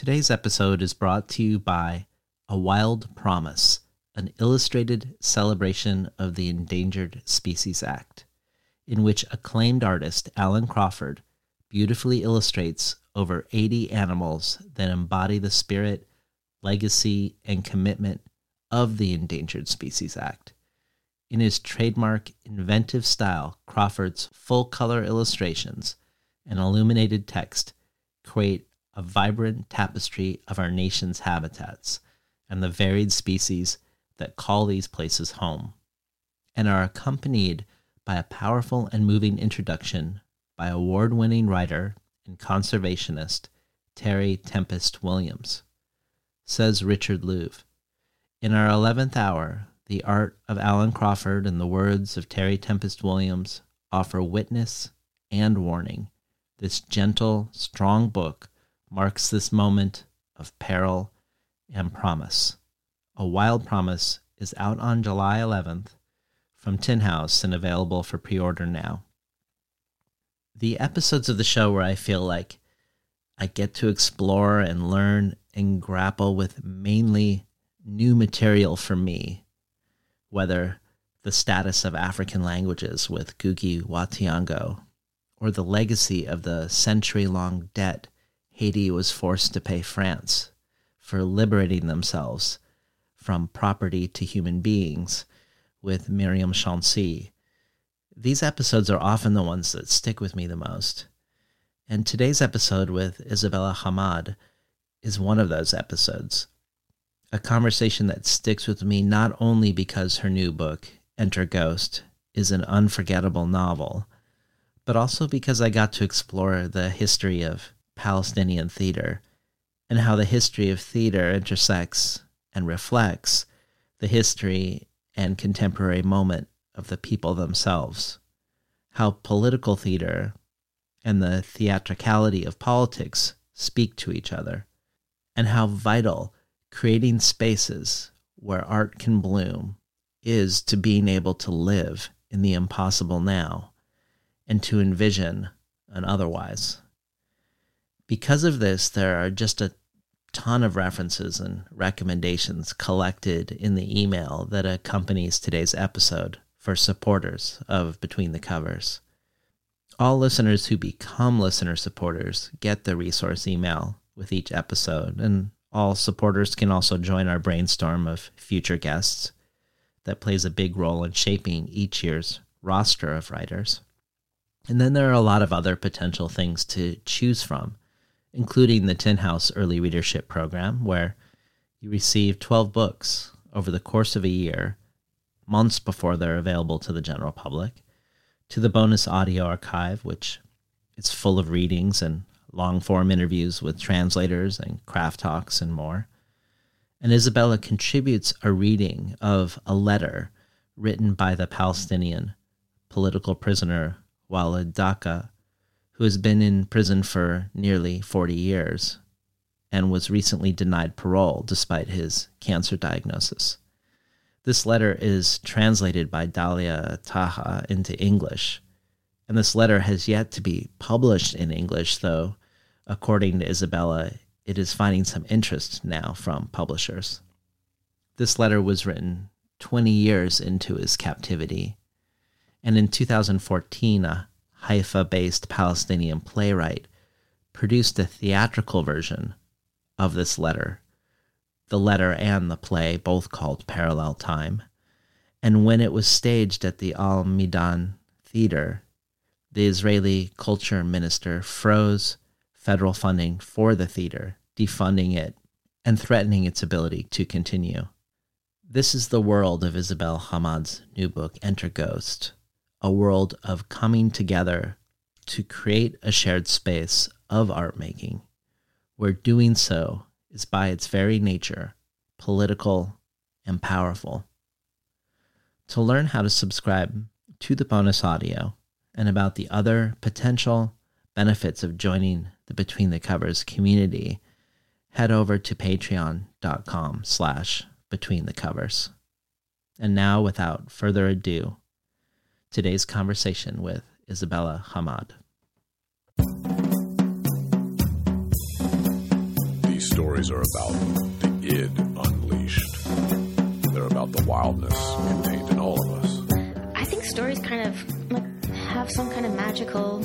Today's episode is brought to you by A Wild Promise, an illustrated celebration of the Endangered Species Act, in which acclaimed artist Alan Crawford beautifully illustrates over 80 animals that embody the spirit, legacy, and commitment of the Endangered Species Act. In his trademark inventive style, Crawford's full color illustrations and illuminated text create a vibrant tapestry of our nation's habitats and the varied species that call these places home, and are accompanied by a powerful and moving introduction by award winning writer and conservationist Terry Tempest Williams. Says Richard Louv In our 11th hour, the art of Alan Crawford and the words of Terry Tempest Williams offer witness and warning. This gentle, strong book marks this moment of peril and promise. A Wild Promise is out on July 11th from Tin House and available for pre order now. The episodes of the show where I feel like I get to explore and learn and grapple with mainly new material for me, whether the status of African languages with Ngugi wa Thiong'o, or the legacy of the century long debt Haiti was forced to pay France for liberating themselves from property to human beings with Myriam Chancy. These episodes are often the ones that stick with me the most. And today's episode with Isabella Hammad is one of those episodes. A conversation that sticks with me not only because her new book, Enter Ghost, is an unforgettable novel, but also because I got to explore the history of Palestinian theater and how the history of theater intersects and reflects the history and contemporary moment of the people themselves. How political theater and the theatricality of politics speak to each other, and how vital creating spaces where art can bloom is to being able to live in the impossible now and to envision an otherwise. Because of this, there are just a ton of references and recommendations collected in the email that accompanies today's episode for supporters of Between the Covers. All listeners who become listener supporters get the resource email with each episode, and all supporters can also join our brainstorm of future guests that plays a big role in shaping each year's roster of writers. And then there are a lot of other potential things to choose from including the Tin House Early Readership Program, where you receive 12 books over the course of a year, months before they're available to the general public, to the bonus audio archive, which is full of readings and long form interviews with translators and craft talks and more. And Isabella contributes a reading of a letter written by the Palestinian political prisoner Walid Daqqa who has been in prison for nearly 40 years and was recently denied parole despite his cancer diagnosis. This letter is translated by Dalia Taha into English, and this letter has yet to be published in English, though, according to Isabella, it is finding some interest now from publishers. This letter was written 20 years into his captivity, and in 2014, a Haifa based Palestinian playwright, produced a theatrical version of this letter. The letter and the play, both called Parallel Time. And when it was staged at the Al Midan Theater, the Israeli culture minister froze federal funding for the theater, defunding it and threatening its ability to continue. This is the world of Isabel Hammad's new book, Enter Ghost, a world of coming together to create a shared space of art making, where doing so is by its very nature political and powerful. To learn how to subscribe to the bonus audio and about the other potential benefits of joining the Between the Covers community, head over to patreon.com slash between the covers. And now, without further ado, today's conversation with Isabella Hammad. these stories are about the id unleashed. They're about the wildness contained in all of us. I think stories kind of like have some kind of magical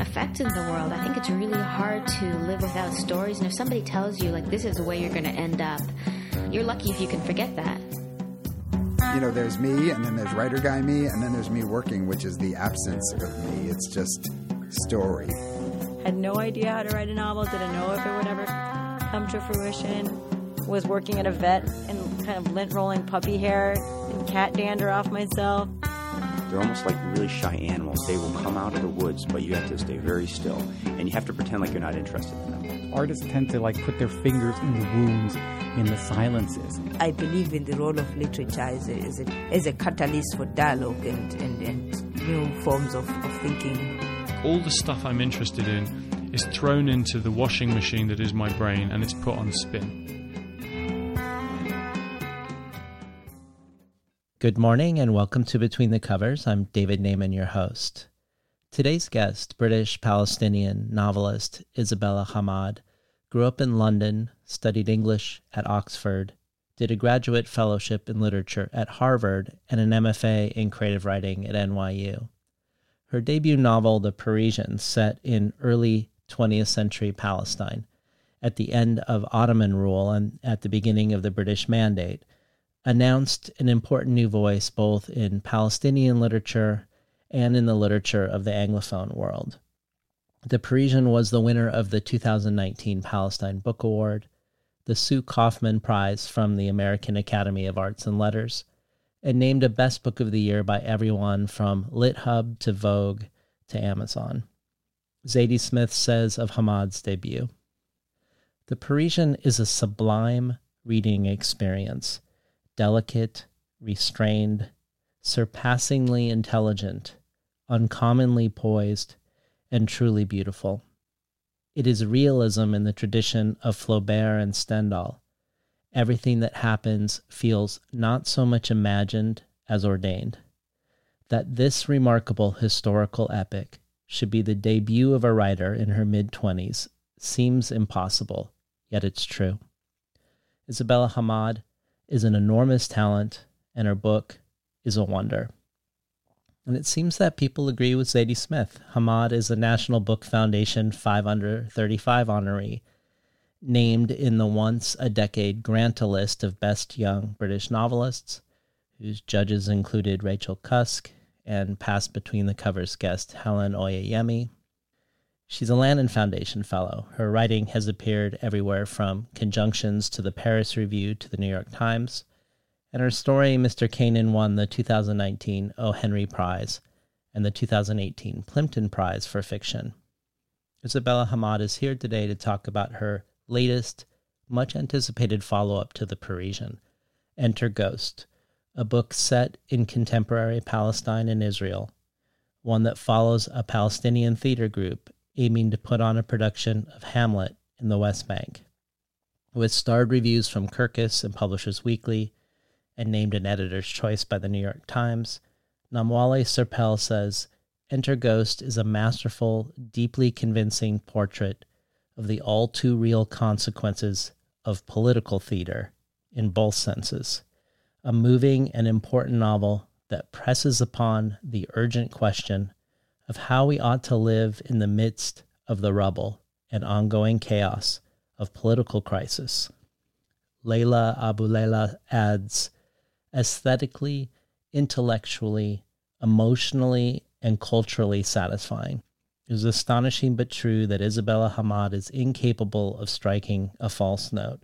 effect in the world. I think it's really hard to live without stories. And if somebody tells you like this is the way you're going to end up, you're lucky if you can forget that. You know, there's me, and then there's writer guy me, and then there's me working, which is the absence of me. It's just story. Had no idea how to write a novel, didn't know if it would ever come to fruition. Was working at a vet and kind of lint rolling puppy hair and cat dander off myself. They're almost like really shy animals. They will come out of the woods, but you have to stay very still, and you have to pretend like you're not interested in them. Artists tend to like put their fingers in the wounds, in the silences. I believe in the role of literature as a, as a, as a catalyst for dialogue and, and, and new forms of, of thinking. All the stuff I'm interested in is thrown into the washing machine that is my brain and it's put on spin. Good morning and welcome to Between the Covers. I'm David Naimon, your host. Today's guest, British Palestinian novelist Isabella Hammad, grew up in London, studied English at Oxford, did a graduate fellowship in literature at Harvard, and an MFA in creative writing at NYU. Her debut novel, The Parisians, set in early 20th century Palestine, at the end of Ottoman rule and at the beginning of the British Mandate, announced an important new voice both in Palestinian literature and in the literature of the Anglophone world. The Parisian was the winner of the 2019 Palestine Book Award, the Sue Kaufman Prize from the American Academy of Arts and Letters, and named a Best Book of the Year by everyone from LitHub to Vogue to Amazon. Zadie Smith says of Hammad's debut The Parisian is a sublime reading experience delicate, restrained, surpassingly intelligent, uncommonly poised, and truly beautiful. It is realism in the tradition of Flaubert and Stendhal. Everything that happens feels not so much imagined as ordained. That this remarkable historical epic should be the debut of a writer in her mid 20s seems impossible, yet it's true. Isabella Hammad is an enormous talent, and her book is a wonder. And it seems that people agree with Zadie Smith. Hammad is a National Book Foundation 5 under 35 honoree, named in the once a decade Granta list of best young British novelists, whose judges included Rachel Cusk and past Between the Covers guest Helen Oyeyemi. She's a Lannan Foundation Fellow. Her writing has appeared everywhere from Conjunctions to the Paris Review to the New York Times. And her story, Mr. Canaan, won the 2019 O. Henry Prize and the 2018 Plimpton Prize for Fiction. Isabella Hammad is here today to talk about her latest, much anticipated follow up to The Parisian, Enter Ghost, a book set in contemporary Palestine and Israel, one that follows a Palestinian theater group aiming to put on a production of Hamlet in the West Bank. With starred reviews from Kirkus and Publishers Weekly, and named an editor's choice by the New York Times, Namwali Serpell says Enter Ghost is a masterful, deeply convincing portrait of the all too real consequences of political theater in both senses. A moving and important novel that presses upon the urgent question of how we ought to live in the midst of the rubble and ongoing chaos of political crisis. Leila Aboulela adds aesthetically, intellectually, emotionally, and culturally satisfying. It is astonishing but true that Isabella Hammad is incapable of striking a false note.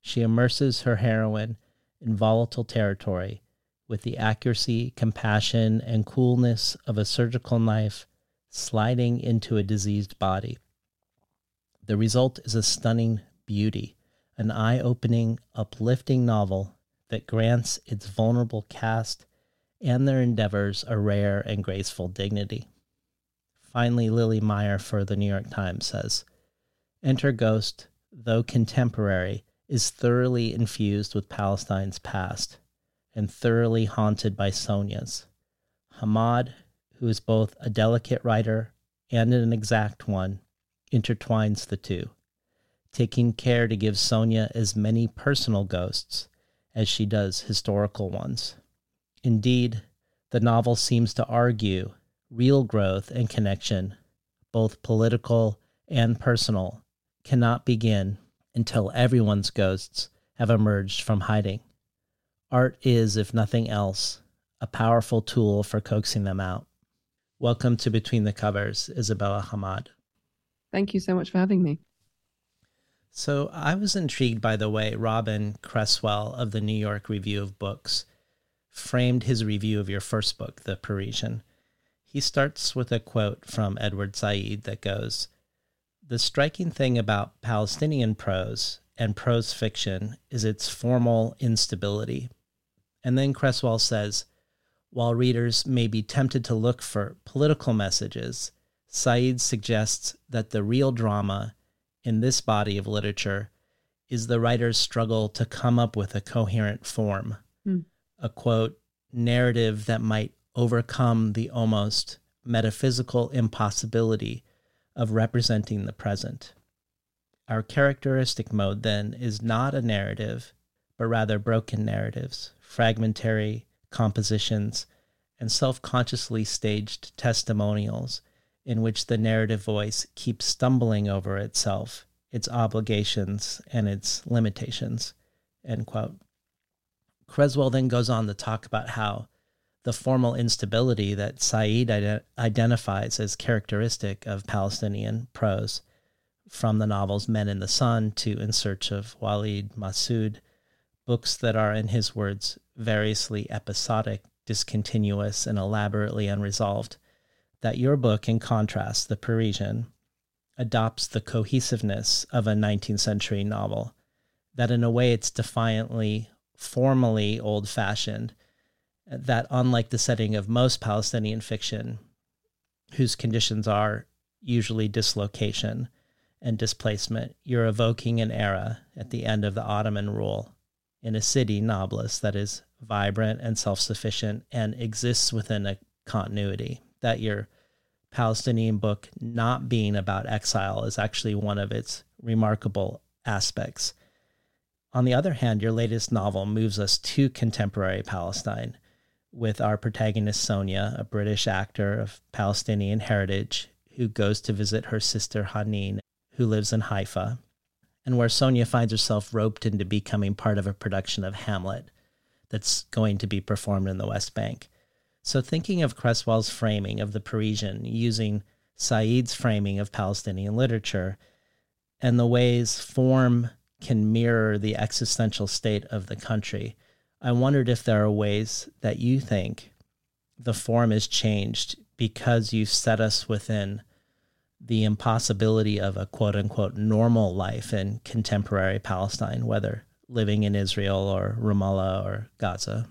She immerses her heroine in volatile territory with the accuracy, compassion, and coolness of a surgical knife sliding into a diseased body. The result is a stunning beauty, an eye opening, uplifting novel that grants its vulnerable cast and their endeavors a rare and graceful dignity. Finally, Lily Meyer for the New York Times says Enter Ghost, though contemporary, is thoroughly infused with Palestine's past and thoroughly haunted by Sonia's. Hammad, who is both a delicate writer and an exact one, intertwines the two. taking care to give Sonia as many personal ghosts as she does historical ones. Indeed, the novel seems to argue real growth and connection, both political and personal, cannot begin until everyone's ghosts have emerged from hiding. Art is, if nothing else, a powerful tool for coaxing them out. Welcome to Between the Covers, Isabella Hammad. Thank you so much for having me. So, I was intrigued by the way Robyn Creswell of the New York Review of Books framed his review of your first book, The Parisian. He starts with a quote from Edward Said that goes The striking thing about Palestinian prose and prose fiction is its formal instability. And then Creswell says, while readers may be tempted to look for political messages, Said suggests that the real drama in this body of literature is the writer's struggle to come up with a coherent form, mm. a quote, narrative that might overcome the almost metaphysical impossibility of representing the present. Our characteristic mode, then, is not a narrative, but rather broken narratives, fragmentary compositions, and self consciously staged testimonials in which the narrative voice keeps stumbling over itself, its obligations, and its limitations. End quote. Creswell then goes on to talk about how the formal instability that Said ide- identifies as characteristic of Palestinian prose, from the novels Men in the Sun to In Search of Walid Masoud, books that are, in his words, variously episodic, discontinuous, and elaborately unresolved, that your book, in contrast, The Parisian, adopts the cohesiveness of a 19th century novel, that in a way it's defiantly, formally old fashioned, that unlike the setting of most Palestinian fiction, whose conditions are usually dislocation and displacement, you're evoking an era at the end of the Ottoman rule in a city, Nablus, that is vibrant and self sufficient and exists within a continuity. That your Palestinian book not being about exile is actually one of its remarkable aspects. On the other hand, your latest novel moves us to contemporary Palestine with our protagonist Sonia, a British actor of Palestinian heritage who goes to visit her sister Hanin, who lives in Haifa and where Sonia finds herself roped into becoming part of a production of Hamlet that's going to be performed in the West Bank. So, thinking of Creswell's framing of the Parisian using Said's framing of Palestinian literature and the ways form can mirror the existential state of the country, I wondered if there are ways that you think the form is changed because you set us within the impossibility of a quote unquote normal life in contemporary Palestine, whether living in Israel or Ramallah or Gaza?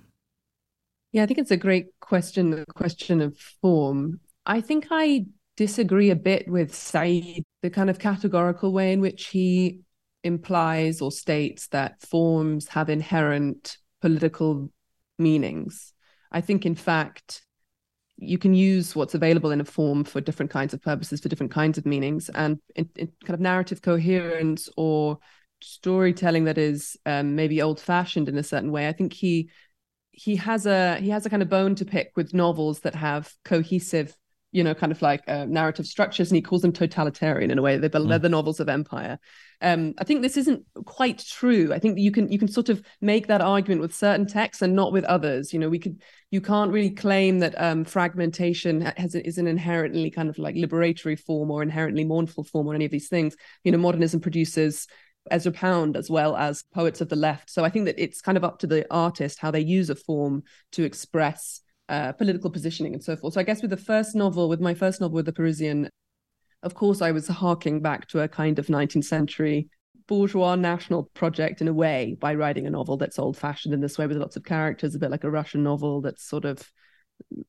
Yeah, I think it's a great question, the question of form. I think I disagree a bit with Said, the kind of categorical way in which he implies or states that forms have inherent political meanings. I think, in fact, you can use what's available in a form for different kinds of purposes for different kinds of meanings and in, in kind of narrative coherence or storytelling that is um, maybe old fashioned in a certain way i think he he has a he has a kind of bone to pick with novels that have cohesive you know, kind of like uh, narrative structures, and he calls them totalitarian in a way. They're, mm. they're the novels of empire. Um, I think this isn't quite true. I think you can you can sort of make that argument with certain texts and not with others. You know, we could you can't really claim that um, fragmentation has is an inherently kind of like liberatory form or inherently mournful form or any of these things. You know, modernism produces Ezra Pound as well as poets of the left. So I think that it's kind of up to the artist how they use a form to express uh, political positioning and so forth. So I guess with the first novel, with my first novel with the Parisian, of course I was harking back to a kind of 19th century bourgeois national project in a way by writing a novel that's old fashioned in this way with lots of characters, a bit like a Russian novel that's sort of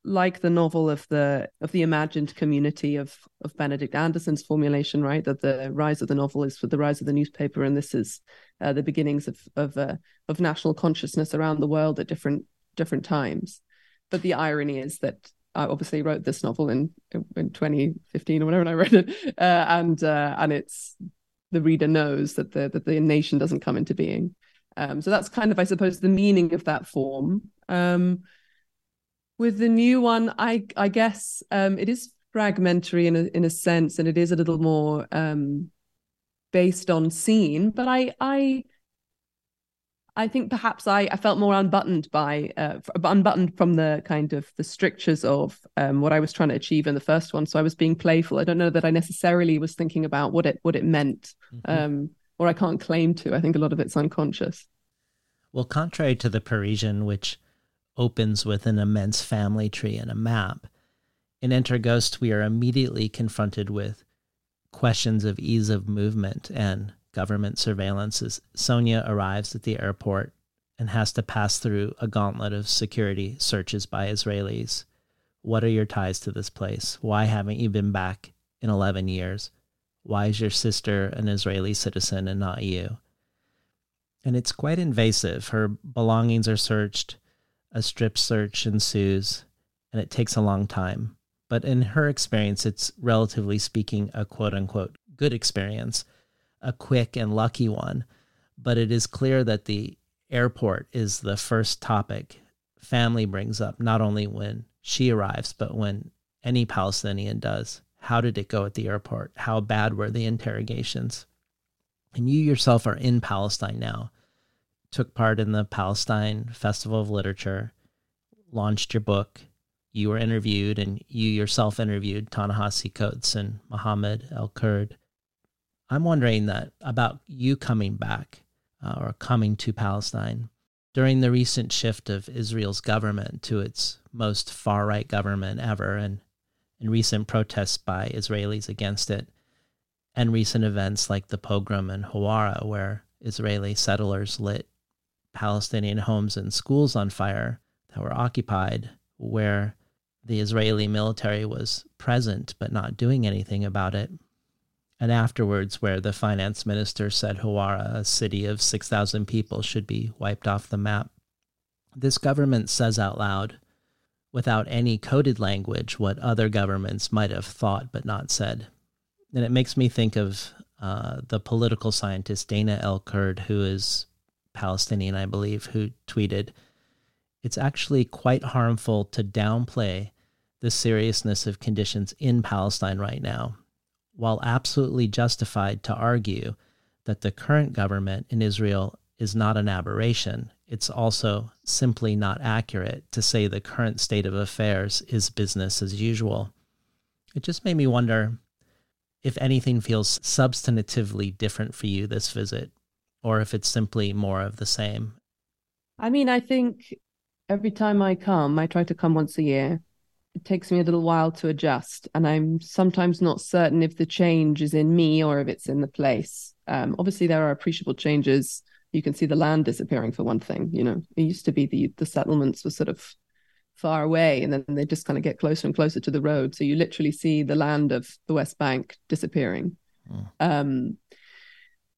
like the novel of the of the imagined community of of Benedict Anderson's formulation, right? That the rise of the novel is for the rise of the newspaper, and this is uh, the beginnings of of uh, of national consciousness around the world at different different times. But the irony is that I obviously wrote this novel in in 2015 or whenever I wrote it, uh, and uh, and it's the reader knows that the that the nation doesn't come into being. Um, so that's kind of, I suppose, the meaning of that form. Um, with the new one, I I guess um, it is fragmentary in a in a sense, and it is a little more um, based on scene. But I I I think perhaps I, I felt more unbuttoned by uh, unbuttoned from the kind of the strictures of um, what I was trying to achieve in the first one. So I was being playful. I don't know that I necessarily was thinking about what it what it meant, mm-hmm. um, or I can't claim to. I think a lot of it's unconscious. Well, contrary to the Parisian, which opens with an immense family tree and a map, in Enter Ghost, we are immediately confronted with questions of ease of movement and government surveillance as Sonia arrives at the airport and has to pass through a gauntlet of security searches by Israelis. What are your ties to this place? Why haven't you been back in 11 years? Why is your sister an Israeli citizen and not you? And it's quite invasive. Her belongings are searched, a strip search ensues, and it takes a long time. But in her experience, it's relatively speaking a quote unquote good experience, a quick and lucky one. But it is clear that the airport is the first topic family brings up, not only when she arrives, but when any Palestinian does. How did it go at the airport? How bad were the interrogations? And you yourself are in Palestine now, took part in the Palestine Festival of Literature, launched your book, you were interviewed and you yourself interviewed Ta-Nehisi Coates and Mohammed El Kurd. I'm wondering that about you coming back uh, or coming to Palestine during the recent shift of Israel's government to its most far right government ever and in recent protests by Israelis against it, and recent events like the pogrom in Hawara, where Israeli settlers lit Palestinian homes and schools on fire that were occupied, where the Israeli military was present but not doing anything about it. And afterwards, where the finance minister said Hawara, a city of 6,000 people, should be wiped off the map. This government says out loud, without any coded language, what other governments might have thought but not said. And it makes me think of uh, the political scientist Dana El Kurd, who is Palestinian, I believe, who tweeted, It's actually quite harmful to downplay the seriousness of conditions in Palestine right now, while absolutely justified to argue that the current government in Israel is not an aberration, it's also simply not accurate to say the current state of affairs is business as usual. It just made me wonder if anything feels substantively different for you this visit, or if it's simply more of the same. I mean, I think every time I come, I try to come once a year. It takes me a little while to adjust and i'm sometimes not certain if the change is in me or if it's in the place. Um, obviously there are appreciable changes. You can see the land disappearing for one thing you know. It used to be the the settlements were sort of far away and then they just kind of get closer and closer to the road. So you literally see the land of the west bank disappearing. Mm. um,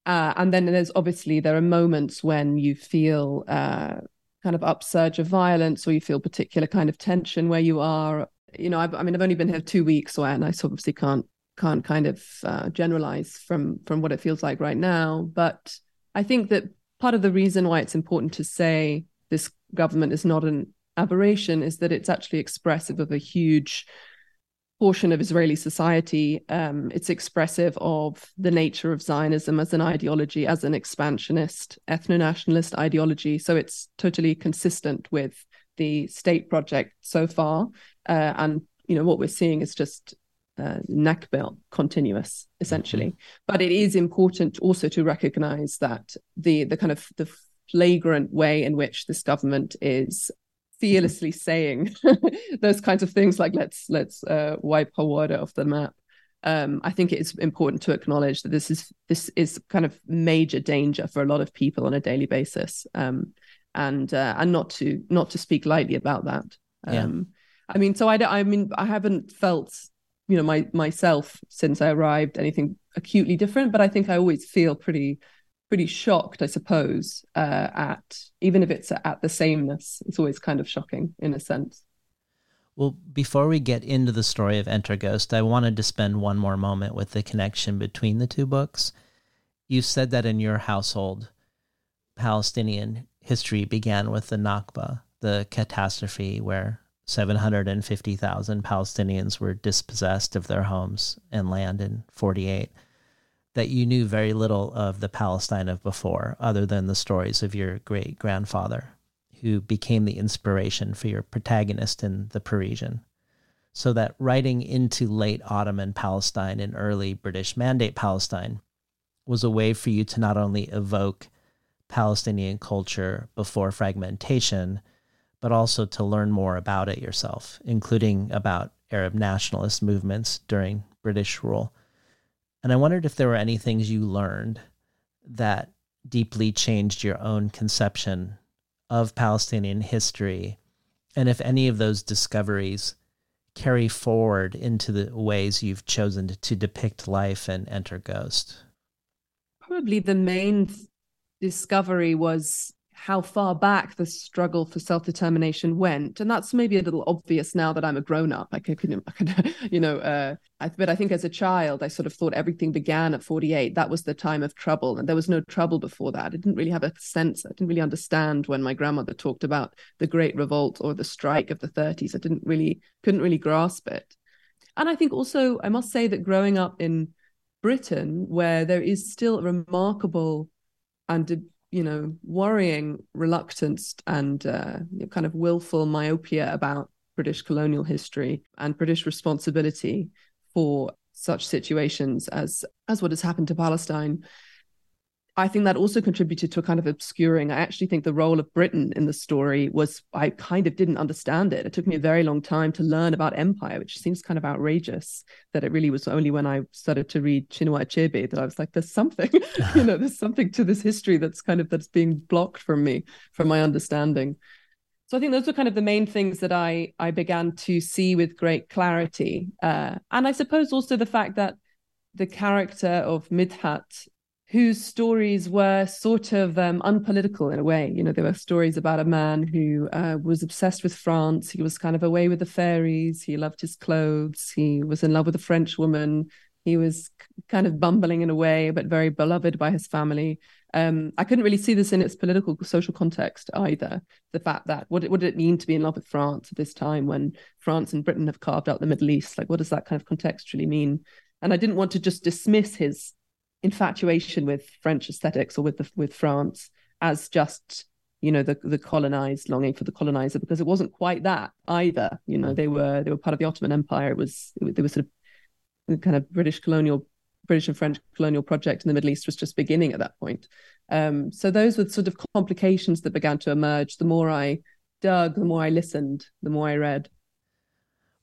uh, and then there's obviously there are moments when you feel uh, kind of upsurge of violence or you feel particular kind of tension where you are. You know I've, i mean i've only been here two weeks so I, and i obviously can't can't kind of uh, generalize from from what it feels like right now. But i think that part of the reason why it's important to say this government is not an aberration is that it's actually expressive of a huge portion of Israeli society. Um, it's expressive of the nature of Zionism as an ideology, as an expansionist, ethno nationalist ideology. So it's totally consistent with the state project so far. Uh, and, you know, what we're seeing is just uh, Nakba continuous, essentially. Mm-hmm. But it is important also to recognize that the the kind of the flagrant way in which this government is fearlessly saying those kinds of things like let's let's uh, wipe Hawara off the map. Um, I think it's important to acknowledge that this is this is kind of major danger for a lot of people on a daily basis, um, and uh, and not to not to speak lightly about that. Um, yeah. I mean, so I I mean I haven't felt you know my myself since I arrived anything acutely different, but I think I always feel pretty pretty shocked, I suppose, uh, at even if it's at the sameness, it's always kind of shocking in a sense. Well, before we get into the story of Enter Ghost, I wanted to spend one more moment with the connection between the two books. You said that in your household, Palestinian history began with the Nakba, the catastrophe where 750,000 Palestinians were dispossessed of their homes and land in 48. That you knew very little of the Palestine of before, other than the stories of your great grandfather, who became the inspiration for your protagonist in The Parisian. So that writing into late Ottoman Palestine and early British Mandate Palestine was a way for you to not only evoke Palestinian culture before fragmentation, but also to learn more about it yourself, including about Arab nationalist movements during British rule. And I wondered if there were any things you learned that deeply changed your own conception of Palestinian history, and if any of those discoveries carry forward into the ways you've chosen to, to depict life and enter Ghost. Probably the main discovery was how far back the struggle for self-determination went. And that's maybe a little obvious now that i'm a grown-up. I can, I can you know uh, I, but i think as a child i sort of thought everything began at 48 that was the time of trouble and there was no trouble before that. I didn't really have a sense i didn't really understand when my grandmother talked about the great revolt or the strike of the 30s i didn't really couldn't really grasp it. And i think also i must say that growing up in britain where there is still a remarkable and you know worrying reluctance and uh, kind of willful myopia about British colonial history and British responsibility for such situations as as what has happened to Palestine I think that also contributed to a kind of obscuring. I actually think the role of Britain in the story was, I kind of didn't understand it. It took me a very long time to learn about empire, which seems kind of outrageous that it really was only when I started to read Chinua Achebe that I was like, there's something, you know, there's something to this history that's kind of, that's being blocked from me, from my understanding. So I think those were kind of the main things that I, I began to see with great clarity. Uh, and I suppose also the fact that the character of Midhat whose stories were sort of um, unpolitical in a way. You know, there were stories about a man who uh, was obsessed with France. He was kind of away with the fairies. He loved his clothes. He was in love with a French woman. He was kind of bumbling in a way, but very beloved by his family. Um, I couldn't really see this in its political social context either. The fact that what, what did it mean to be in love with France at this time when France and Britain have carved out the Middle East? Like, what does that kind of contextually mean? And I didn't want to just dismiss his infatuation with French aesthetics or with the, with France as just you know the the colonized longing for the colonizer because it wasn't quite that either. You know they were they were part of the Ottoman Empire. It was they were sort of the kind of British colonial British and French colonial project in the Middle East was just beginning at that point. Um, so those were sort of complications that began to emerge. The more I dug the more I listened the more I read.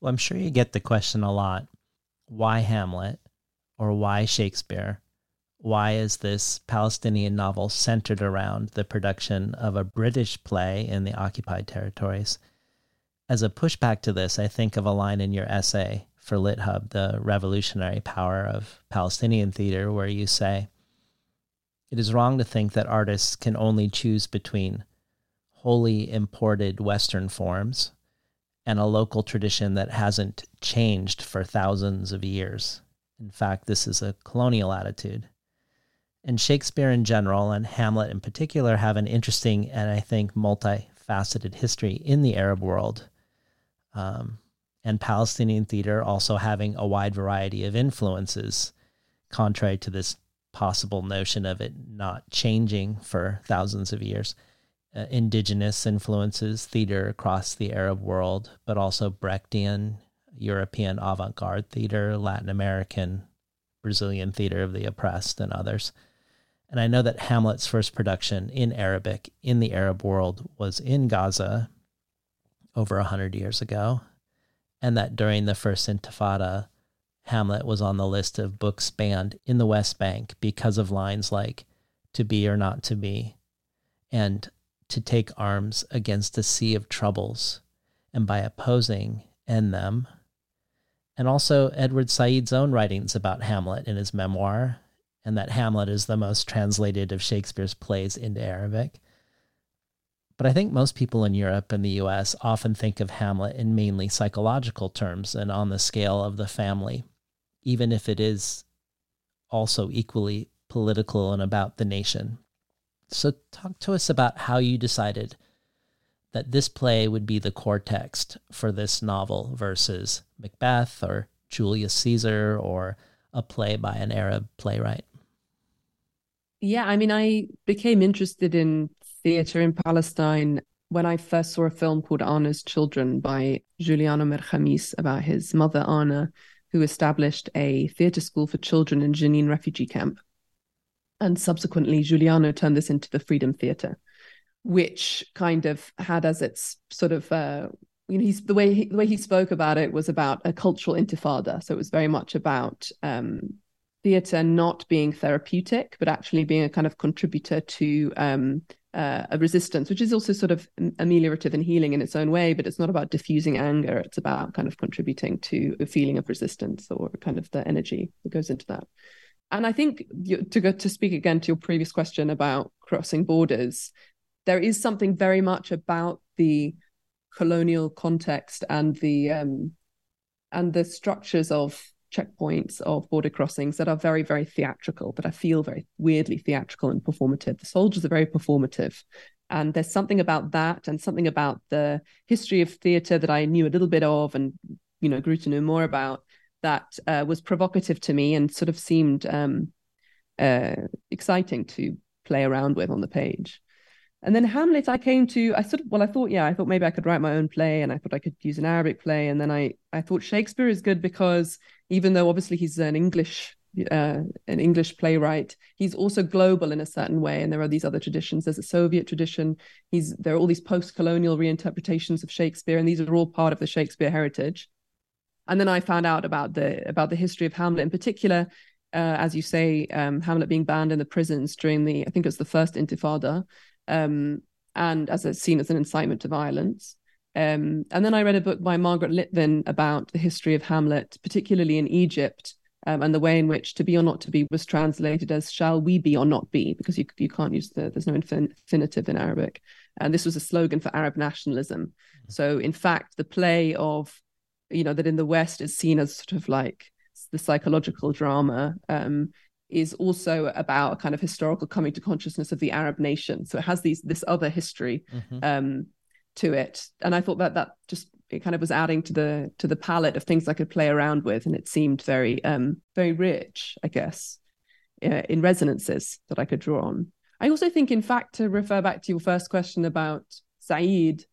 Well I'm sure you get the question a lot. Why Hamlet or why Shakespeare why is this Palestinian novel centered around the production of a British play in the occupied territories? As a pushback to this, I think of a line in your essay for LitHub, The Revolutionary Power of Palestinian Theater, where you say, It is wrong to think that artists can only choose between wholly imported Western forms and a local tradition that hasn't changed for thousands of years. In fact, this is a colonial attitude and Shakespeare in general and Hamlet in particular have an interesting and I think multifaceted history in the Arab world. Um, and Palestinian theater also having a wide variety of influences, contrary to this possible notion of it not changing for thousands of years. Uh, indigenous influences, theater across the Arab world, but also Brechtian, European avant garde theater, Latin American, Brazilian theater of the oppressed, and others. And I know that Hamlet's first production in Arabic in the Arab world was in Gaza over a hundred years ago, and that during the first Intifada, Hamlet was on the list of books banned in the West Bank because of lines like "to be or not to be," and "to take arms against a sea of troubles," and by opposing end them. And also Edward Said's own writings about Hamlet in his memoir, and that Hamlet is the most translated of Shakespeare's plays into Arabic. But I think most people in Europe and the US often think of Hamlet in mainly psychological terms and on the scale of the family, even if it is also equally political and about the nation. So, talk to us about how you decided that this play would be the core text for this novel versus Macbeth or Julius Caesar or a play by an Arab playwright. Yeah, I mean, I became interested in theater in Palestine when I first saw a film called Anna's Children by Juliano Mer-Khamis about his mother, Anna, who established a theater school for children in Jenin refugee camp. And subsequently, Juliano turned this into the Freedom Theater, which kind of had as its sort of uh, you know, he's the way he, the way he spoke about it was about a cultural intifada. So it was very much about um, theatre not being therapeutic, but actually being a kind of contributor to um, uh, a resistance, which is also sort of ameliorative and healing in its own way. But it's not about diffusing anger; it's about kind of contributing to a feeling of resistance or kind of the energy that goes into that. And I think to go to speak again to your previous question about crossing borders, there is something very much about the colonial context and the um, and the structures of checkpoints of border crossings that are very very theatrical that i feel very weirdly theatrical and performative. The soldiers are very performative and there's something about that and something about the history of theater that i knew a little bit of and you know grew to know more about that uh, was provocative to me and sort of seemed um, uh, exciting to play around with on the page and then Hamlet, I came to, I sort of, well, I thought, yeah, I thought maybe I could write my own play and I thought I could use an Arabic play. And then I, I thought Shakespeare is good because even though obviously he's an English, uh, an English playwright, he's also global in a certain way. And there are these other traditions. There's a Soviet tradition. He's, there are all these post-colonial reinterpretations of Shakespeare, and these are all part of the Shakespeare heritage. And then I found out about the, about the history of Hamlet in particular. Uh, as you say, um, Hamlet being banned in the prisons during the, I think it was the first Intifada, um, and as it's seen as an incitement to violence. Um, and then I read a book by Margaret Litvin about the history of Hamlet, particularly in Egypt, um, and the way in which "to be or not to be" was translated as "shall we be or not be," because you you can't use the there's no infinitive in Arabic, and this was a slogan for Arab nationalism. Mm-hmm. So, in fact, the play of you know that in the West is seen as sort of like the psychological drama um, is also about a kind of historical coming to consciousness of the Arab nation. So it has these this other history mm-hmm. um, to it, and I thought that that just it kind of was adding to the to the palette of things I could play around with, and it seemed very um, very rich, I guess, uh, in resonances that I could draw on. I also think, in fact, to refer back to your first question about Said,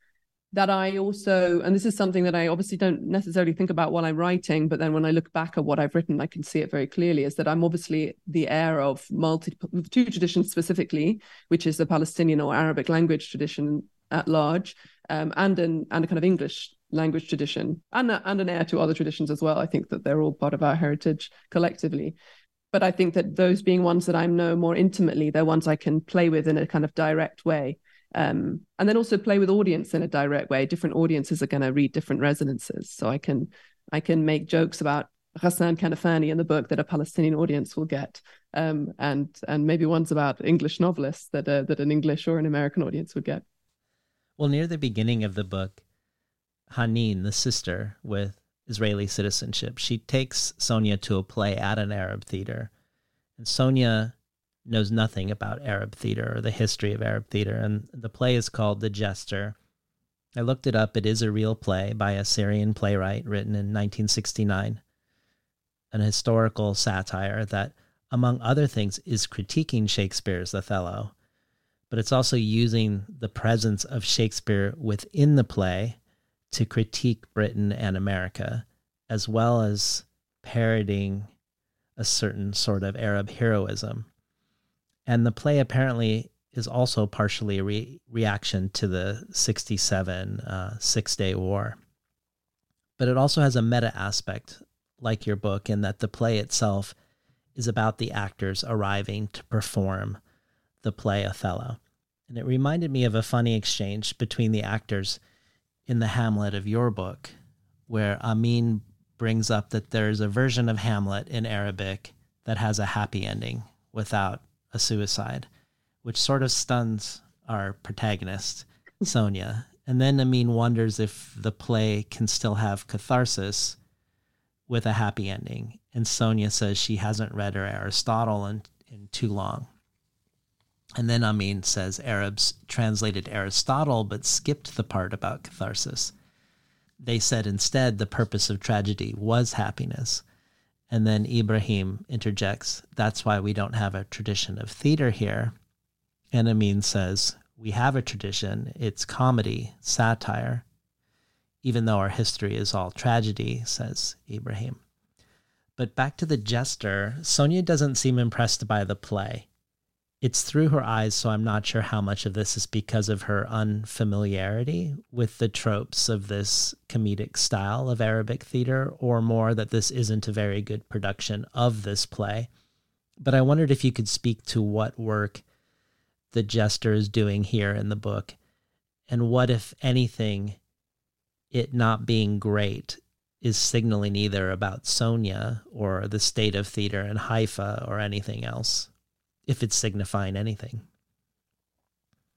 that I also, and this is something that I obviously don't necessarily think about while I'm writing, but then when I look back at what I've written, I can see it very clearly is that I'm obviously the heir of multi, two traditions specifically, which is the Palestinian or Arabic language tradition at large, um, and an and a kind of English language tradition, and a, and an heir to other traditions as well. I think that they're all part of our heritage collectively. But I think that those being ones that I know more intimately, they're ones I can play with in a kind of direct way um, and then also play with audience in a direct way. Different audiences are going to read different resonances. So i can i can make jokes about Ghassan Kanafani in the book that a Palestinian audience will get, um, and and maybe ones about English novelists that uh, that an English or an American audience would get. Well, near the beginning of the book, Hanin, the sister with Israeli citizenship, she takes Sonia to a play at an Arab theater, and Sonia knows nothing about Arab theater or the history of Arab theater. And the play is called The Jester. I looked it up. It is a real play by a Syrian playwright written in 1969, an historical satire that, among other things, is critiquing Shakespeare's Othello. But it's also using the presence of Shakespeare within the play to critique Britain and America, as well as parodying a certain sort of Arab heroism. And the play apparently is also partially a re- reaction to the 67 uh, Six Day War. But it also has a meta aspect, like your book, in that the play itself is about the actors arriving to perform the play Othello. And it reminded me of a funny exchange between the actors in the Hamlet of your book, where Amin brings up that there's a version of Hamlet in Arabic that has a happy ending without a suicide, which sort of stuns our protagonist, Sonia. And then Amin wonders if the play can still have catharsis with a happy ending. And Sonia says she hasn't read her Aristotle in, in too long. And then Amin says Arabs translated Aristotle but skipped the part about catharsis. They said instead the purpose of tragedy was happiness. And then Ibrahim interjects, that's why we don't have a tradition of theater here. And Amin says, we have a tradition. It's comedy, satire, even though our history is all tragedy, says Ibrahim. But back to the jester, Sonia doesn't seem impressed by the play. It's through her eyes, so I'm not sure how much of this is because of her unfamiliarity with the tropes of this comedic style of Arabic theater, or more that this isn't a very good production of this play. But I wondered if you could speak to what work the jester is doing here in the book, and what, if anything, it not being great is signaling either about Sonia or the state of theater in Haifa or anything else if it's signifying anything?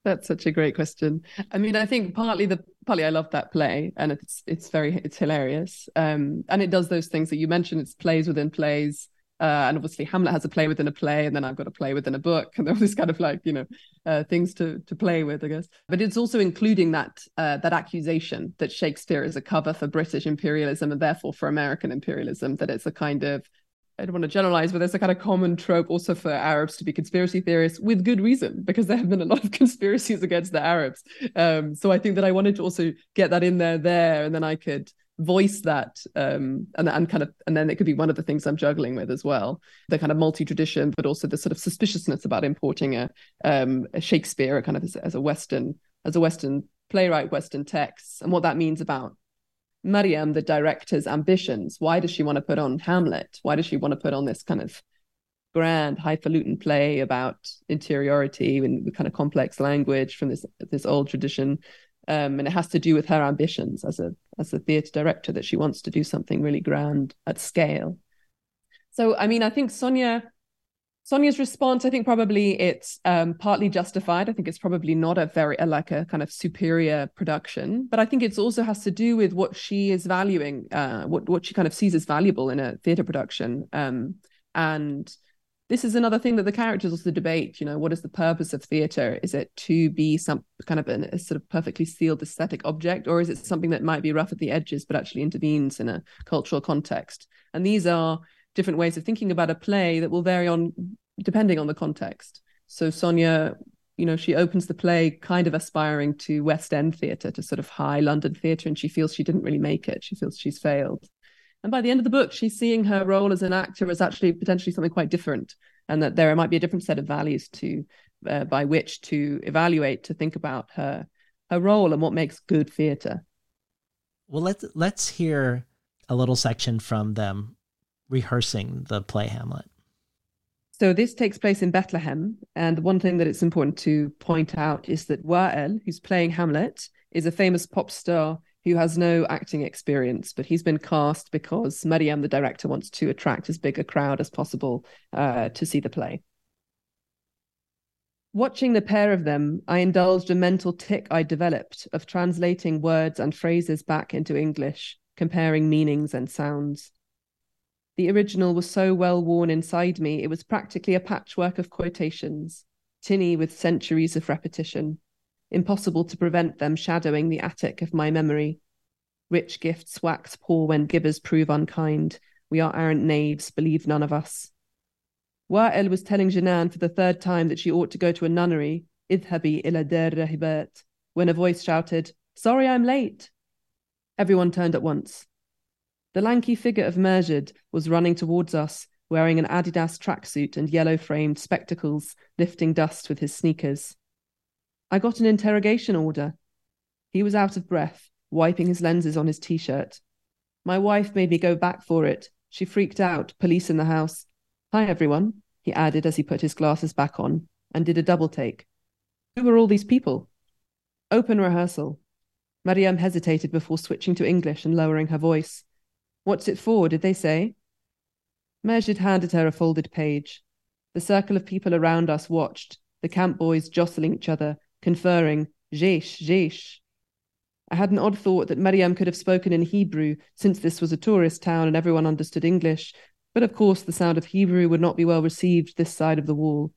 That's such a great question. I mean, I think partly the partly I love that play, and it's it's very it's hilarious, um, and it does those things that you mentioned. It's plays within plays, uh, and obviously Hamlet has a play within a play, and then I've got a play within a book, and all these kind of like you know uh, things to to play with, I guess. But it's also including that uh, that accusation that Shakespeare is a cover for British imperialism and therefore for American imperialism. That it's a kind of I don't want to generalize, but there's a kind of common trope also for Arabs to be conspiracy theorists with good reason, because there have been a lot of conspiracies against the Arabs. Um, so I think that I wanted to also get that in there, there, and then I could voice that, um, and and kind of, and then it could be one of the things I'm juggling with as well, the kind of multi tradition, but also the sort of suspiciousness about importing a, um, a Shakespeare, kind of as, as a Western, as a Western playwright, Western text, and what that means about Mariam, the director's ambitions. Why does she want to put on Hamlet? Why does she want to put on this kind of grand, highfalutin play about interiority and the kind of complex language from this this old tradition? Um, and it has to do with her ambitions as a as a theatre director that she wants to do something really grand at scale. So, I mean, I think Sonia Sonia's response, I think probably it's um, partly justified. I think it's probably not a very a, like a kind of superior production, but I think it also has to do with what she is valuing, uh, what what she kind of sees as valuable in a theatre production. Um, and this is another thing that the characters also debate. You know, what is the purpose of theatre? Is it to be some kind of an, a sort of perfectly sealed aesthetic object, or is it something that might be rough at the edges but actually intervenes in a cultural context? And these are different ways of thinking about a play that will vary on depending on the context. So Sonia, you know, she opens the play kind of aspiring to West End theatre, to sort of high London theatre, and she feels she didn't really make it. She feels she's failed. And by the end of the book, she's seeing her role as an actor as actually potentially something quite different, and that there might be a different set of values to uh, by which to evaluate, to think about her her role and what makes good theatre. Well, let's let's hear a little section from them rehearsing the play Hamlet. So this takes place in Bethlehem, and the one thing that it's important to point out is that Wael, who's playing Hamlet, is a famous pop star who has no acting experience, but he's been cast because Mariam, the director, wants to attract as big a crowd as possible uh, to see the play. Watching the pair of them, I indulged a mental tic I developed of translating words and phrases back into English, comparing meanings and sounds. The original was so well worn inside me, it was practically a patchwork of quotations, tinny with centuries of repetition, impossible to prevent them shadowing the attic of my memory. Rich gifts wax poor when givers prove unkind. We are arrant knaves, believe none of us. Wael was telling Jinan for the third time that she ought to go to a nunnery, idhabi ila rahibat, when a voice shouted, Sorry I'm late. Everyone turned at once. The lanky figure of Murjid was running towards us, wearing an Adidas tracksuit and yellow framed spectacles, lifting dust with his sneakers. I got an interrogation order. He was out of breath, wiping his lenses on his t shirt. My wife made me go back for it. She freaked out, police in the house. Hi, everyone, he added as he put his glasses back on and did a double take. Who were all these people? Open rehearsal. Mariam hesitated before switching to English and lowering her voice. What's it for, did they say? Mejid handed her a folded page. The circle of people around us watched, the camp boys jostling each other, conferring, Jesh, Jesh. I had an odd thought that Mariam could have spoken in Hebrew, since this was a tourist town and everyone understood English, But of course, the sound of Hebrew would not be well received this side of the wall.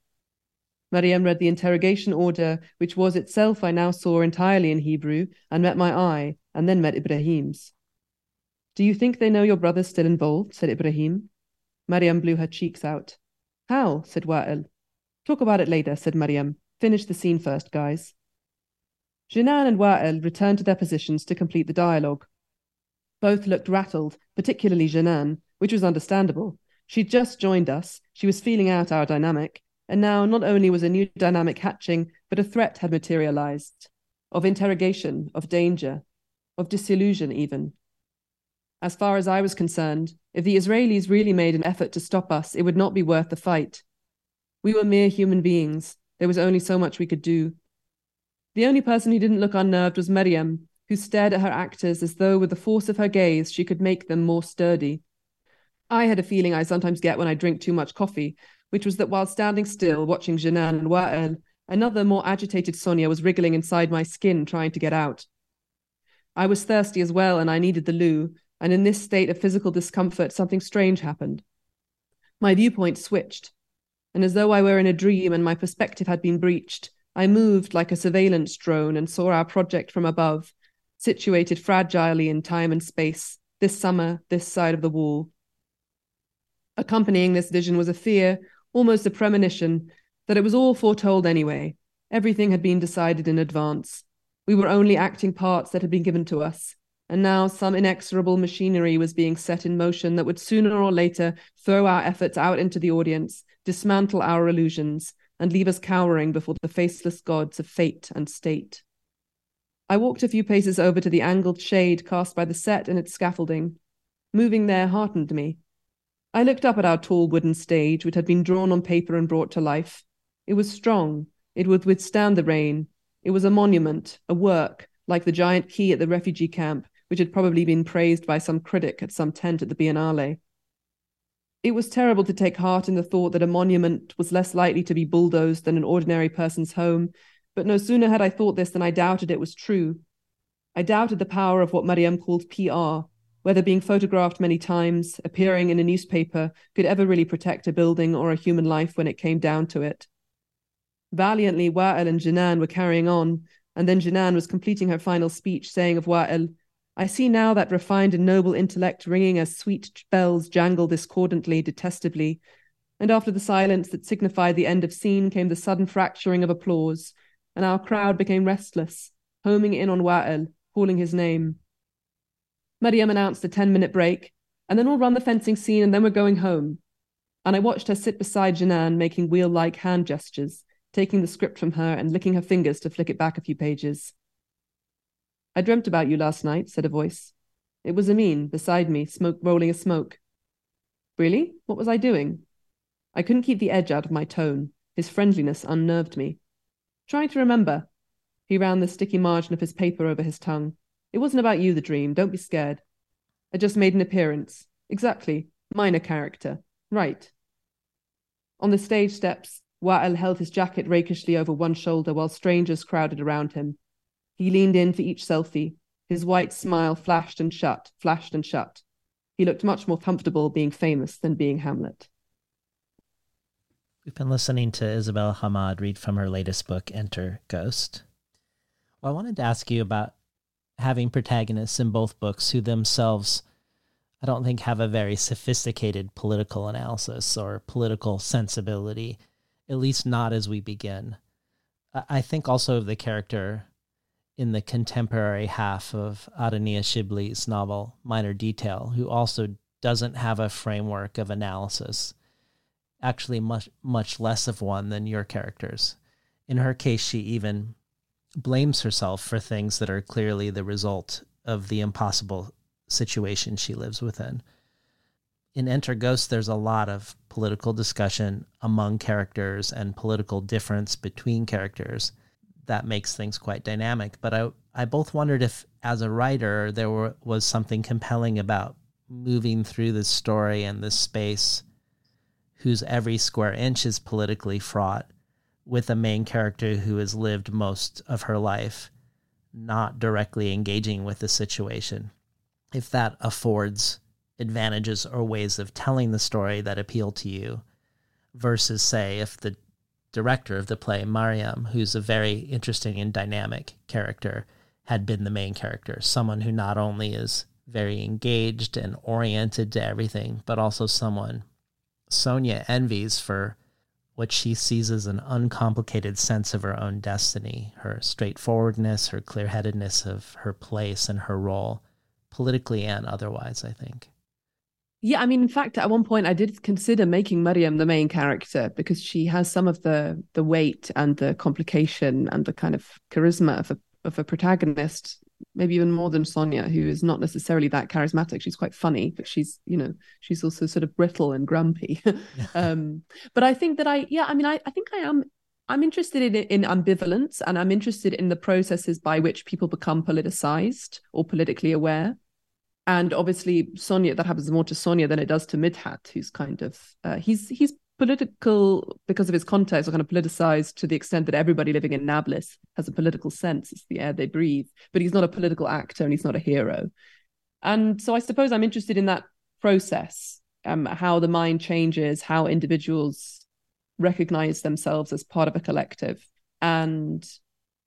Mariam read the interrogation order, which was itself, I now saw, entirely in Hebrew, and met my eye, and then met Ibrahim's. Do you think they know your brother's still involved? said Ibrahim. Mariam blew her cheeks out. How? said Wa'il. Talk about it later, said Mariam. Finish the scene first, guys. Jinan and Wa'il returned to their positions to complete the dialogue. Both looked rattled, particularly Jinan, which was understandable. She'd just joined us, she was feeling out our dynamic, and now not only was a new dynamic hatching, but a threat had materialized of interrogation, of danger, of disillusion, even. As far as I was concerned, if the Israelis really made an effort to stop us, it would not be worth the fight. We were mere human beings. There was only so much we could do. The only person who didn't look unnerved was Miriam, who stared at her actors as though with the force of her gaze she could make them more sturdy. I had a feeling I sometimes get when I drink too much coffee, which was that while standing still, watching Jinan and Wa'il, another more agitated Sonia was wriggling inside my skin, trying to get out. I was thirsty as well, and I needed the loo, and in this state of physical discomfort, something strange happened. My viewpoint switched, and as though I were in a dream and my perspective had been breached, I moved like a surveillance drone and saw our project from above, situated fragilely in time and space, this summer, this side of the wall. Accompanying this vision was a fear, almost a premonition, that it was all foretold anyway. Everything had been decided in advance. We were only acting parts that had been given to us, and now some inexorable machinery was being set in motion that would sooner or later throw our efforts out into the audience, dismantle our illusions, and leave us cowering before the faceless gods of fate and state. I walked a few paces over to the angled shade cast by the set and its scaffolding. Moving there heartened me. I looked up at our tall wooden stage, which had been drawn on paper and brought to life. It was strong. It would withstand the rain. It was a monument, a work, like the giant key at the refugee camp, which had probably been praised by some critic at some tent at the Biennale. It was terrible to take heart in the thought that a monument was less likely to be bulldozed than an ordinary person's home, but no sooner had I thought this than I doubted it was true. I doubted the power of what Mariam called PR, whether being photographed many times, appearing in a newspaper, could ever really protect a building or a human life when it came down to it. Valiantly, Wa'il and Jinan were carrying on, and then Jinan was completing her final speech, saying of Wa'il, I see now that refined and noble intellect ringing as sweet bells jangle discordantly, detestably. And after the silence that signified the end of scene came the sudden fracturing of applause, and our crowd became restless, homing in on Wa'il, calling his name. Mariam announced a 10 minute break, and then we'll run the fencing scene and then we're going home. And I watched her sit beside Jinan, making wheel like hand gestures, taking the script from her and licking her fingers to flick it back a few pages. I dreamt about you last night, said a voice. It was Amin, beside me, smoke rolling a smoke. Really? What was I doing? I couldn't keep the edge out of my tone. His friendliness unnerved me. Trying to remember. He ran the sticky margin of his paper over his tongue. It wasn't about you, the dream. Don't be scared. I just made an appearance. Exactly. Minor character. Right. On the stage steps, Wa'il held his jacket rakishly over one shoulder while strangers crowded around him. He leaned in for each selfie. His white smile flashed and shut, flashed and shut. He looked much more comfortable being famous than being Hamlet. We've been listening to Isabella Hammad read from her latest book, Enter Ghost. Well, I wanted to ask you about having protagonists in both books who themselves, I don't think, have a very sophisticated political analysis or political sensibility, at least not as we begin. I think also of the character in the contemporary half of Adania Shibli's novel, Minor Detail, who also doesn't have a framework of analysis, actually, much, much less of one than your characters. In her case, she even blames herself for things that are clearly the result of the impossible situation she lives within. In Enter Ghost, there's a lot of political discussion among characters and political difference between characters that makes things quite dynamic. But I I both wondered if, as a writer, there were, was something compelling about moving through this story and this space, whose every square inch is politically fraught, with a main character who has lived most of her life not directly engaging with the situation. If that affords advantages or ways of telling the story that appeal to you versus say if the director of the play Mariam who's a very interesting and dynamic character had been the main character someone who not only is very engaged and oriented to everything but also someone Sonia envies for what she sees as an uncomplicated sense of her own destiny, her straightforwardness, her clear headedness of her place and her role, politically and otherwise, I think. Yeah, I mean, in fact, at one point I did consider making Mariam the main character because she has some of the the weight and the complication and the kind of charisma of a of a protagonist maybe even more than Sonia, who is not necessarily that charismatic. She's quite funny, but she's, you know, she's also sort of brittle and grumpy. um, but I think that I, yeah, I mean, I, I think I am, I'm interested in in ambivalence, and I'm interested in the processes by which people become politicized or politically aware. And obviously, Sonia, that happens more to Sonia than it does to Midhat, who's kind of uh, he's he's political because of his context, or kind of politicized to the extent that everybody living in Nablus has a political sense. It's the air they breathe, but he's not a political actor and he's not a hero. And so I suppose I'm interested in that process, um, how the mind changes, how individuals recognize themselves as part of a collective. And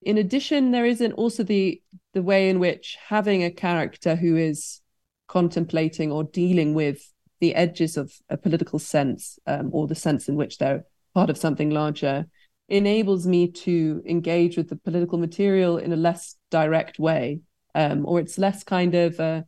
in addition, there isn't also the the way in which having a character who is contemplating or dealing with the edges of a political sense um, or the sense in which they're part of something larger enables me to engage with the political material in a less direct way um, or it's less kind of uh,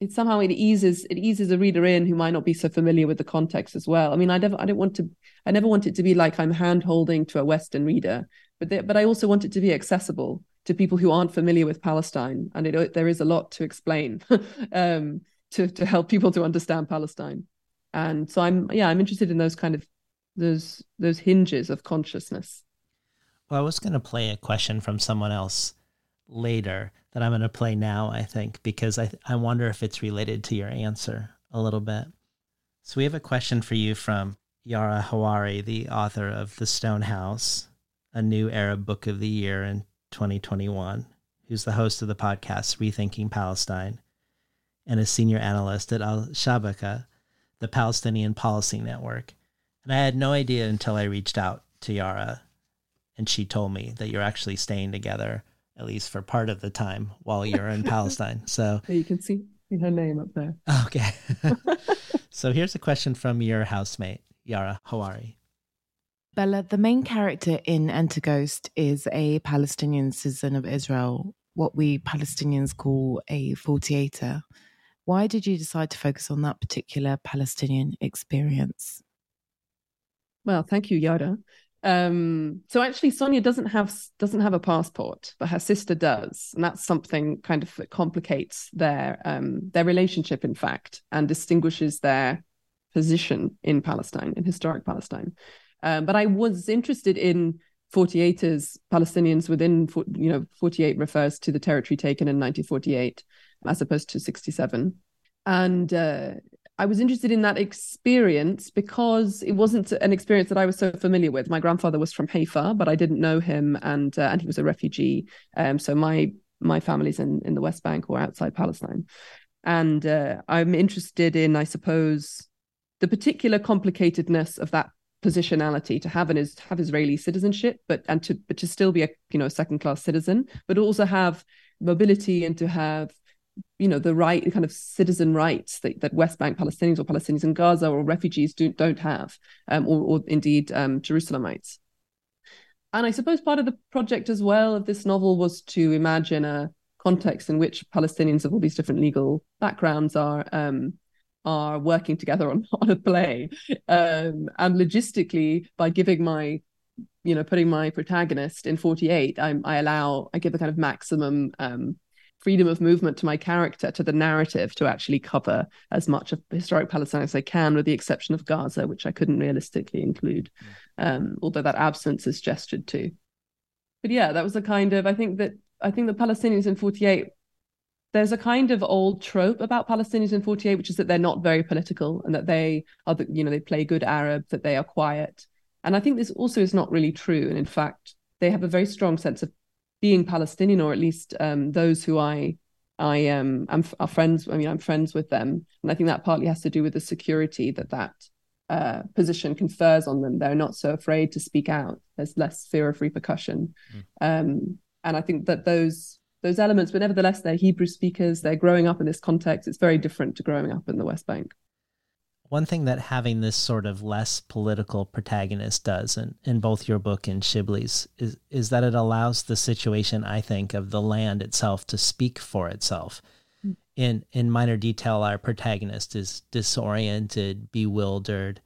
it somehow it eases it eases a reader in who might not be so familiar with the context as well. I mean i never i don't want to i never want it to be like i'm hand holding to a western reader but they, but i also want it to be accessible to people who aren't familiar with palestine and it, there is a lot to explain um, to to help people to understand Palestine. And so I'm yeah, I'm interested in those kind of those those hinges of consciousness. Well, I was going to play a question from someone else later that I'm going to play now, I think, because I I wonder if it's related to your answer a little bit. So we have a question for you from Yara Hawari, the author of The Stone House, a new Arab book of the year in 2021, who's the host of the podcast Rethinking Palestine and a senior analyst at Al Shabaka, the Palestinian Policy Network. And I had no idea until I reached out to Yara and she told me that you're actually staying together, at least for part of the time while you're in Palestine. So you can see her name up there. Okay. so here's a question from your housemate, Yara Hawari. Bella, the main character in Enter Ghost is a Palestinian citizen of Israel, what we Palestinians call a 48er. Why did you decide to focus on that particular Palestinian experience? Well, thank you, Yara. Um, so actually, Sonia doesn't have doesn't have a passport, but her sister does, and that's something kind of that complicates their um, their relationship, in fact, and distinguishes their position in Palestine, in historic Palestine. Um, but I was interested in 48ers, Palestinians within, you know, 48 refers to the territory taken in 1948 as opposed to 67. And uh, I was interested in that experience because it wasn't an experience that I was so familiar with. My grandfather was from Haifa, but I didn't know him, and uh, and he was a refugee. Um, so my my family's in in the West Bank or outside Palestine, and uh, I'm interested in, I suppose, the particular complicatedness of that positionality to have an is have Israeli citizenship, but and to but to still be a you know second class citizen, but also have mobility and to have you know the right kind of citizen rights that, that West Bank Palestinians or Palestinians in Gaza or refugees don't don't have, um, or, or, indeed um, Jerusalemites. And I suppose part of the project as well of this novel was to imagine a context in which Palestinians of all these different legal backgrounds are um, are working together on, on a play, um, and logistically by giving my you know putting my protagonist in 48 I, I allow i give a kind of maximum um, freedom of movement to my character, to the narrative, to actually cover as much of historic Palestine as I can, with the exception of Gaza, which I couldn't realistically include, um, although that absence is gestured to. But yeah, that was a kind of I think that I think the Palestinians in 48 there's a kind of old trope about Palestinians in 48, which is that they're not very political and that they are, the, you know, they play good Arab, that they are quiet. And I think this also is not really true. And in fact, they have a very strong sense of being Palestinian, or at least um, those who I I um I'm are friends. I mean, I'm friends with them, and I think that partly has to do with the security that that uh, position confers on them. They're not so afraid to speak out. There's less fear of repercussion, mm. um, and I think that those those elements, but nevertheless, they're Hebrew speakers. They're growing up in this context. It's very different to growing up in the West Bank one thing that having this sort of less political protagonist does in, in both your book and Shibli's is is that it allows the situation, I think, of the land itself to speak for itself. Mm. In in minor detail, our protagonist is disoriented, bewildered,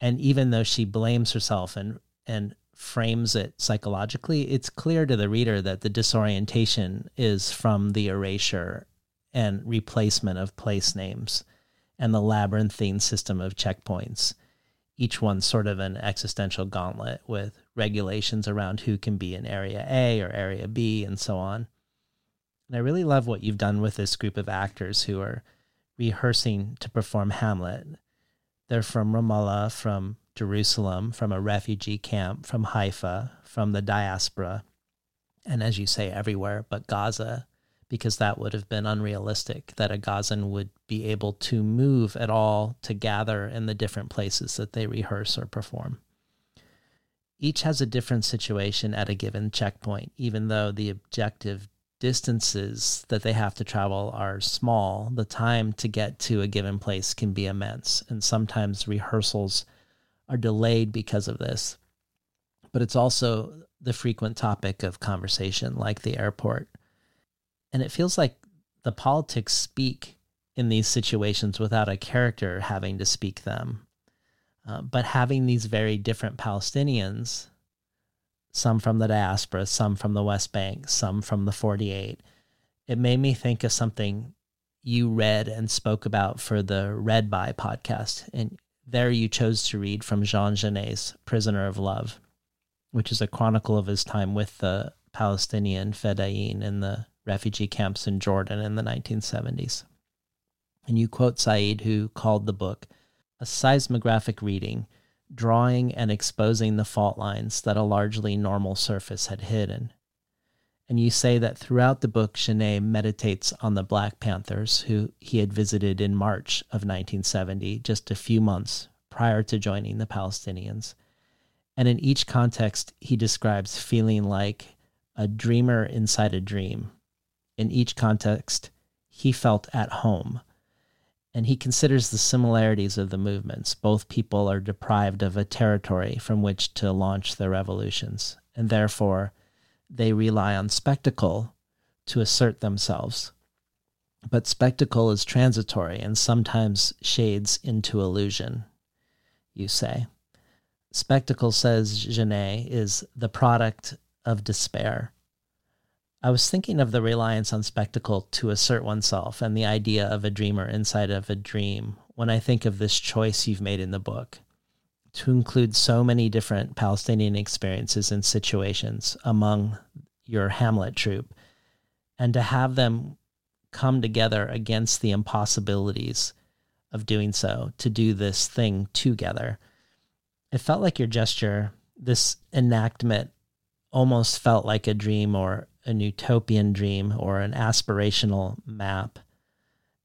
and even though she blames herself and and frames it psychologically, it's clear to the reader that the disorientation is from the erasure and replacement of place names and the labyrinthine system of checkpoints, each one sort of an existential gauntlet with regulations around who can be in area A or area B and so on. And I really love what you've done with this group of actors who are rehearsing to perform Hamlet. They're from Ramallah, from Jerusalem, from a refugee camp, from Haifa, from the diaspora, and as you say, everywhere but Gaza because that would have been unrealistic that a Gazan would be able to move at all to gather in the different places that they rehearse or perform. Each has a different situation at a given checkpoint, even though the objective distances that they have to travel are small, the time to get to a given place can be immense. And sometimes rehearsals are delayed because of this. But it's also the frequent topic of conversation, like the airport and it feels like the politics speak in these situations without a character having to speak them. Uh, but having these very different Palestinians, some from the diaspora, some from the West Bank, some from the 48, it made me think of something you read and spoke about for the Read By podcast. And there you chose to read from Jean Genet's Prisoner of Love, which is a chronicle of his time with the Palestinian Fedayeen in the refugee camps in Jordan in the 1970s. And you quote Said, who called the book a seismographic reading, drawing and exposing the fault lines that a largely normal surface had hidden. And you say that throughout the book, Genet meditates on the Black Panthers, who he had visited in March of 1970, just a few months prior to joining the Palestinians. And in each context, he describes feeling like a dreamer inside a dream, in each context, he felt at home. And he considers the similarities of the movements. Both people are deprived of a territory from which to launch their revolutions, and therefore they rely on spectacle to assert themselves. But spectacle is transitory and sometimes shades into illusion, you say. Spectacle, says Genet, is the product of despair I was thinking of the reliance on spectacle to assert oneself and the idea of a dreamer inside of a dream when I think of this choice you've made in the book to include so many different Palestinian experiences and situations among your Hamlet troupe and to have them come together against the impossibilities of doing so, to do this thing together. It felt like your gesture, this enactment almost felt like a dream or an utopian dream or an aspirational map.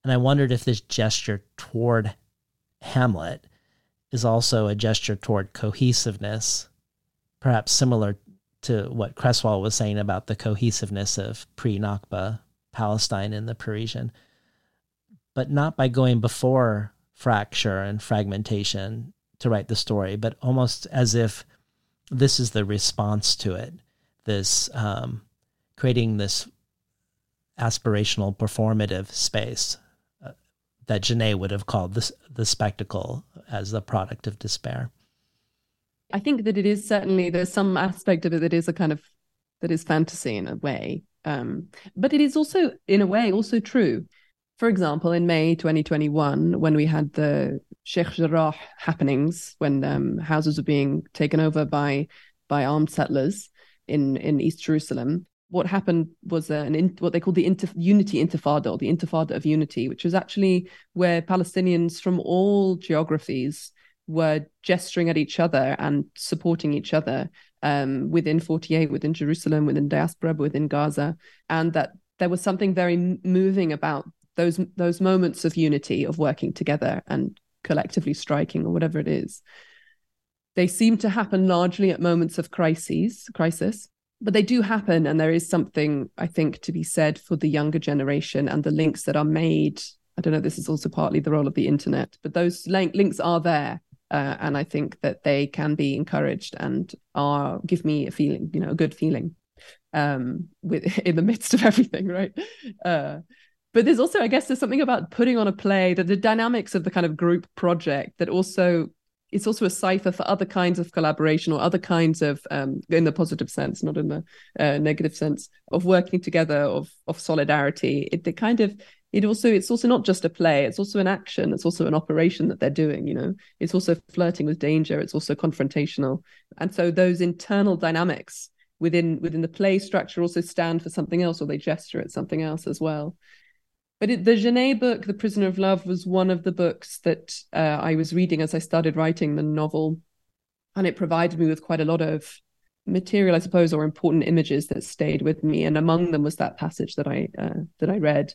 And I wondered if this gesture toward Hamlet is also a gesture toward cohesiveness, perhaps similar to what Creswell was saying about the cohesiveness of pre Nakba Palestine in the Parisian, but not by going before fracture and fragmentation to write the story, but almost as if this is the response to it. This um, creating this aspirational performative space that Genet would have called this, the spectacle as the product of despair. I think that it is certainly there's some aspect of it that is a kind of that is fantasy in a way, um, but it is also in a way also true. For example, in May 2021, when we had the Sheikh Jarrah happenings, when um, houses were being taken over by by armed settlers in in East Jerusalem, what happened was an in, what they called the inter, unity intifada or the intifada of unity which was actually where palestinians from all geographies were gesturing at each other and supporting each other um, within 48 within jerusalem within diaspora within gaza and that there was something very moving about those those moments of unity of working together and collectively striking or whatever it is. They seem to happen largely at moments of crises crisis but they do happen and there is something i think to be said for the younger generation and the links that are made. I don't know this is also partly the role of the internet but those link- links are there uh, and i think that they can be encouraged and are give me a feeling you know a good feeling um with in the midst of everything right? Uh but there's also i guess there's something about putting on a play that the dynamics of the kind of group project that also it's also a cipher for other kinds of collaboration or other kinds of um, in the positive sense not in the uh, negative sense of working together of of solidarity. It kind of it also it's also not just a play it's also an action it's also an operation that they're doing you know? It's also flirting with danger it's also confrontational. And so those internal dynamics within within the play structure also stand for something else or they gesture at something else as well but it, the Genet book, The Prisoner of Love, was one of the books that uh, I was reading as I started writing the novel. And it provided me with quite a lot of material, I suppose, or important images that stayed with me. And among them was that passage that I uh, that I read,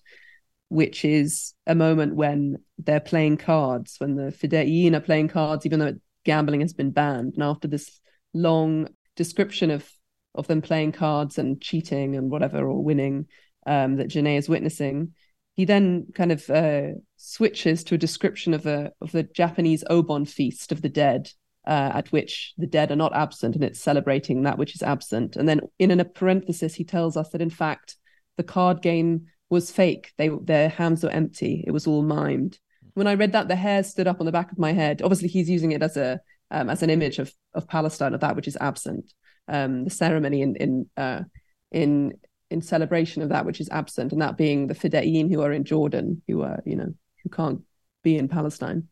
which is a moment when they're playing cards, when the Fedayeen are playing cards, even though gambling has been banned. And after this long description of of them playing cards and cheating and whatever or winning um, that Genet is witnessing, he then kind of uh, switches to a description of a of the Japanese Obon feast of the dead, uh, at which the dead are not absent, and it's celebrating that which is absent. And then in a parenthesis, he tells us that in fact the card game was fake. They their hands were empty. It was all mimed. When I read that, the hair stood up on the back of my head. Obviously, he's using it as a um, as an image of of Palestine of that which is absent. Um, the ceremony in in uh, in in celebration of that which is absent, and that being the Fedayeen who are in Jordan, who are, you know, who can't be in Palestine.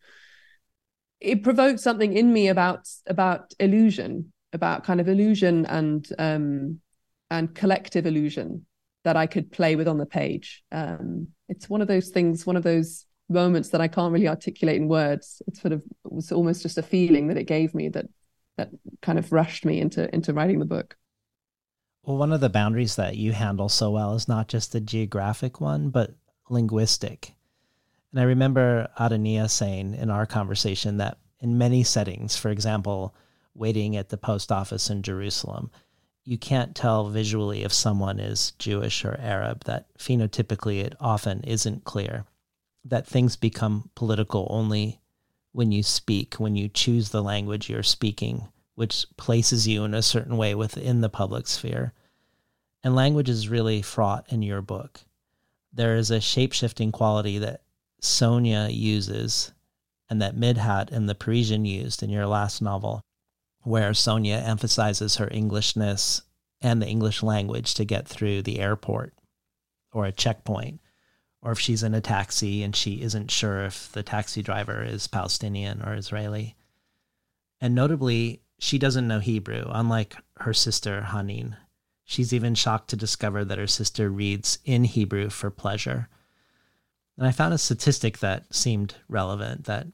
It provoked something in me about about illusion, about kind of illusion and um and collective illusion that I could play with on the page. Um, it's one of those things, one of those moments that I can't really articulate in words. It's sort of it was almost just a feeling that it gave me that that kind of rushed me into into writing the book. Well, one of the boundaries that you handle so well is not just the geographic one, but linguistic. And I remember Adania saying in our conversation that in many settings, for example, waiting at the post office in Jerusalem, you can't tell visually if someone is Jewish or Arab, that phenotypically it often isn't clear, that things become political only when you speak, when you choose the language you're speaking which places you in a certain way within the public sphere. And language is really fraught in your book. There is a shape shifting quality that Sonia uses and that Midhat and the Parisian used in your last novel, where Sonia emphasizes her Englishness and the English language to get through the airport or a checkpoint, or if she's in a taxi and she isn't sure if the taxi driver is Palestinian or Israeli. And notably, she doesn't know Hebrew, unlike her sister Hanin. She's even shocked to discover that her sister reads in Hebrew for pleasure. And I found a statistic that seemed relevant that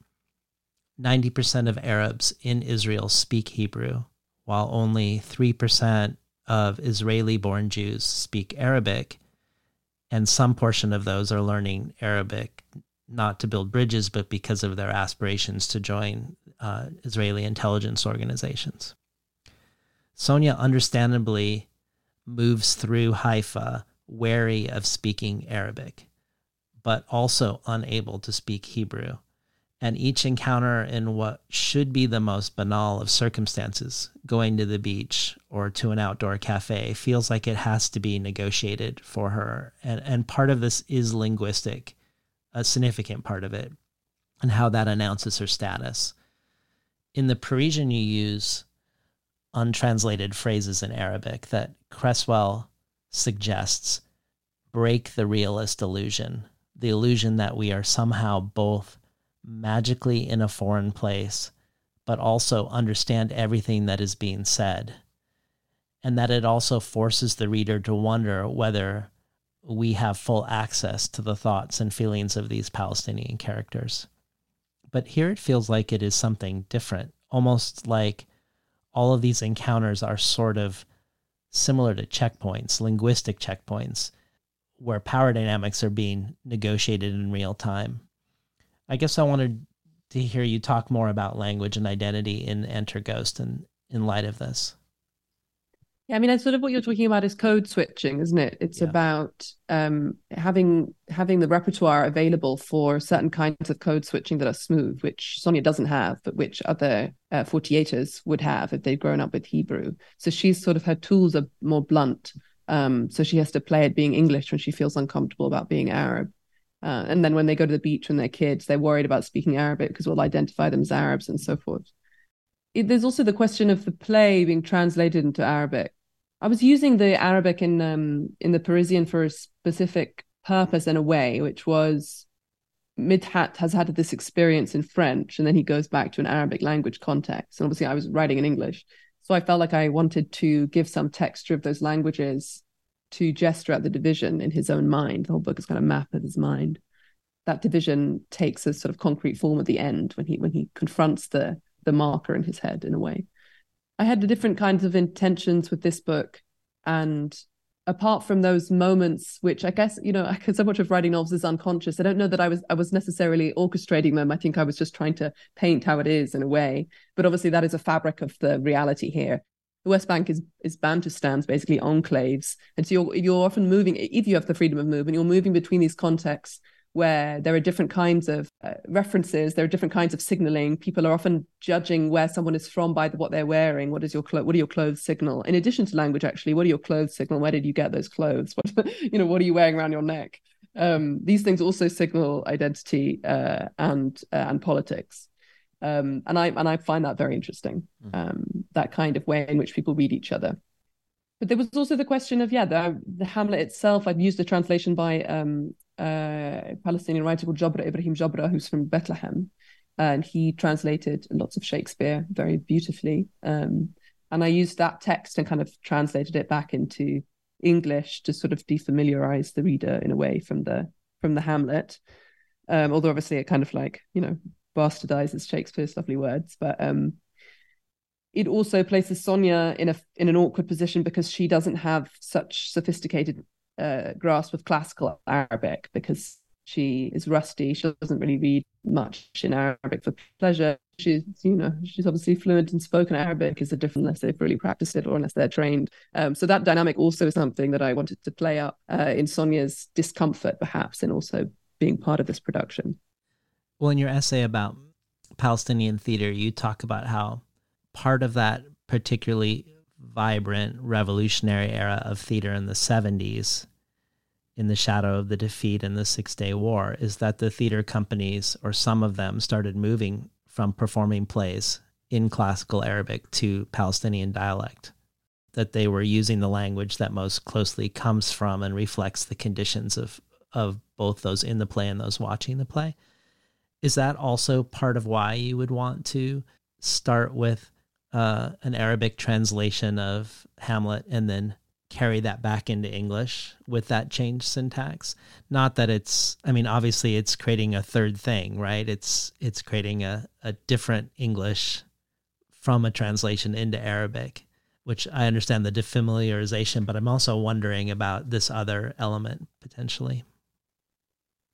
90% of Arabs in Israel speak Hebrew, while only 3% of Israeli born Jews speak Arabic. And some portion of those are learning Arabic not to build bridges, but because of their aspirations to join uh, Israeli intelligence organizations. Sonia understandably moves through Haifa wary of speaking Arabic, but also unable to speak Hebrew. And each encounter in what should be the most banal of circumstances, going to the beach or to an outdoor cafe, feels like it has to be negotiated for her. And, and part of this is linguistic a significant part of it and how that announces her status. In the Parisian, you use untranslated phrases in Arabic that Creswell suggests break the realist illusion, the illusion that we are somehow both magically in a foreign place, but also understand everything that is being said. And that it also forces the reader to wonder whether we have full access to the thoughts and feelings of these Palestinian characters. But here it feels like it is something different, almost like all of these encounters are sort of similar to checkpoints, linguistic checkpoints, where power dynamics are being negotiated in real time. I guess I wanted to hear you talk more about language and identity in Enter Ghost and in light of this. Yeah, I mean, that's sort of what you're talking about is code switching, isn't it? It's yeah. about um, having having the repertoire available for certain kinds of code switching that are smooth, which Sonia doesn't have, but which other uh, 48ers would have if they'd grown up with Hebrew. So she's sort of her tools are more blunt. Um, so she has to play it being English when she feels uncomfortable about being Arab. Uh, and then when they go to the beach when they're kids, they're worried about speaking Arabic because we'll identify them as Arabs and so forth. It, there's also the question of the play being translated into Arabic. I was using the Arabic in um, in the Parisian for a specific purpose in a way, which was Midhat has had this experience in French, and then he goes back to an Arabic language context. And obviously, I was writing in English, so I felt like I wanted to give some texture of those languages to gesture at the division in his own mind. The whole book is kind of map of his mind. That division takes a sort of concrete form at the end when he when he confronts the the marker in his head in a way. I had different kinds of intentions with this book, and apart from those moments, which I guess you know, because so much of writing novels is unconscious. I don't know that I was I was necessarily orchestrating them. I think I was just trying to paint how it is in a way. But obviously, that is a fabric of the reality here the West Bank is is Bantustans, basically enclaves, and so you're you're often moving if you have the freedom of movement, you're moving between these contexts where there are different kinds of uh, references, there are different kinds of signaling. People are often judging where someone is from by the, what they're wearing. What is your clo- what are your clothes signal? In addition to language, actually, what are your clothes signal? Where did you get those clothes? What you know, what are you wearing around your neck? Um, these things also signal identity uh, and uh, and politics um, and I and I find that very interesting. Mm. Um, that kind of way in which people read each other. But there was also the question of yeah, the, the Hamlet itself. I've used a translation by um, a Palestinian writer called Jabra Ibrahim Jabra, who's from Bethlehem, and he translated lots of Shakespeare very beautifully. Um, and I used that text and kind of translated it back into English to sort of defamiliarize the reader in a way from the from the Hamlet. Um, although obviously it kind of like you know bastardizes Shakespeare's lovely words, but um, it also places Sonia in a in an awkward position because she doesn't have such sophisticated uh, grasp of classical Arabic because she is rusty. She doesn't really read much in Arabic for pleasure. She's, you know, she's obviously fluent in spoken Arabic is a different unless they've really practiced it or unless they're trained. Um, so that dynamic also is something that I wanted to play up uh, in Sonia's discomfort, perhaps, and also being part of this production. Well, in your essay about Palestinian theater, you talk about how part of that particularly vibrant revolutionary era of theater in the 70s in the shadow of the defeat in the Six Day War is that the theater companies, or some of them, started moving from performing plays in classical Arabic to Palestinian dialect. That they were using the language that most closely comes from and reflects the conditions of, of both those in the play and those watching the play is that also part of why you would want to start with uh, an Arabic translation of Hamlet and then carry that back into English with that changed syntax? Not that it's, I mean, obviously it's creating a third thing, right? It's it's creating a, a different English from a translation into Arabic, which I understand the defamiliarization, but I'm also wondering about this other element potentially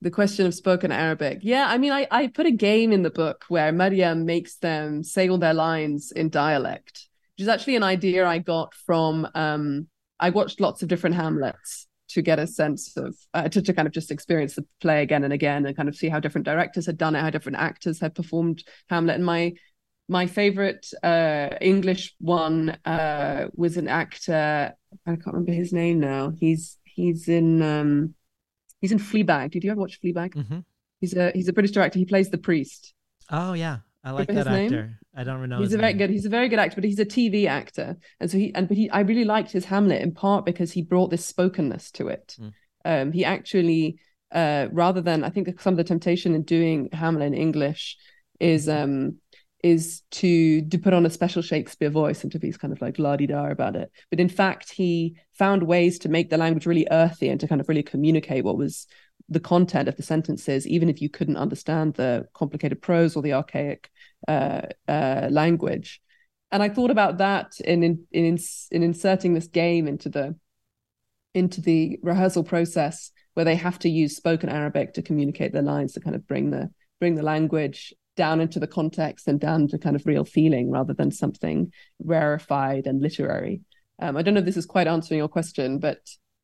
the question of spoken Arabic. Yeah, I mean, I, I put a game in the book where Maryam makes them say all their lines in dialect, which is actually an idea I got from, um, I watched lots of different Hamlets to get a sense of, uh, to, to kind of just experience the play again and again and kind of see how different directors had done it, how different actors had performed Hamlet. And my, my favorite uh, English one uh, was an actor, I can't remember his name now. He's, he's in, um, He's in Fleabag. Did you ever watch Fleabag? Mm-hmm. He's a he's a British director. He plays the priest. Oh yeah, I like that actor. Name? I don't know. He's a very good. He's a very good actor, but he's a TV actor, and so he and but he. I really liked his Hamlet in part because he brought this spokenness to it. Mm. Um, he actually, uh, rather than I think some of the temptation in doing Hamlet in English is um is to to put on a special Shakespeare voice and to be kind of like la di da about it. But in fact, he found ways to make the language really earthy and to kind of really communicate what was the content of the sentences, even if you couldn't understand the complicated prose or the archaic uh, uh, language. And I thought about that in in in, in inserting this game into the into the rehearsal process where they have to use spoken Arabic to communicate their lines to kind of bring the bring the language down into the context and down to kind of real feeling rather than something rarefied and literary. Um, I don't know if this is quite answering your question, but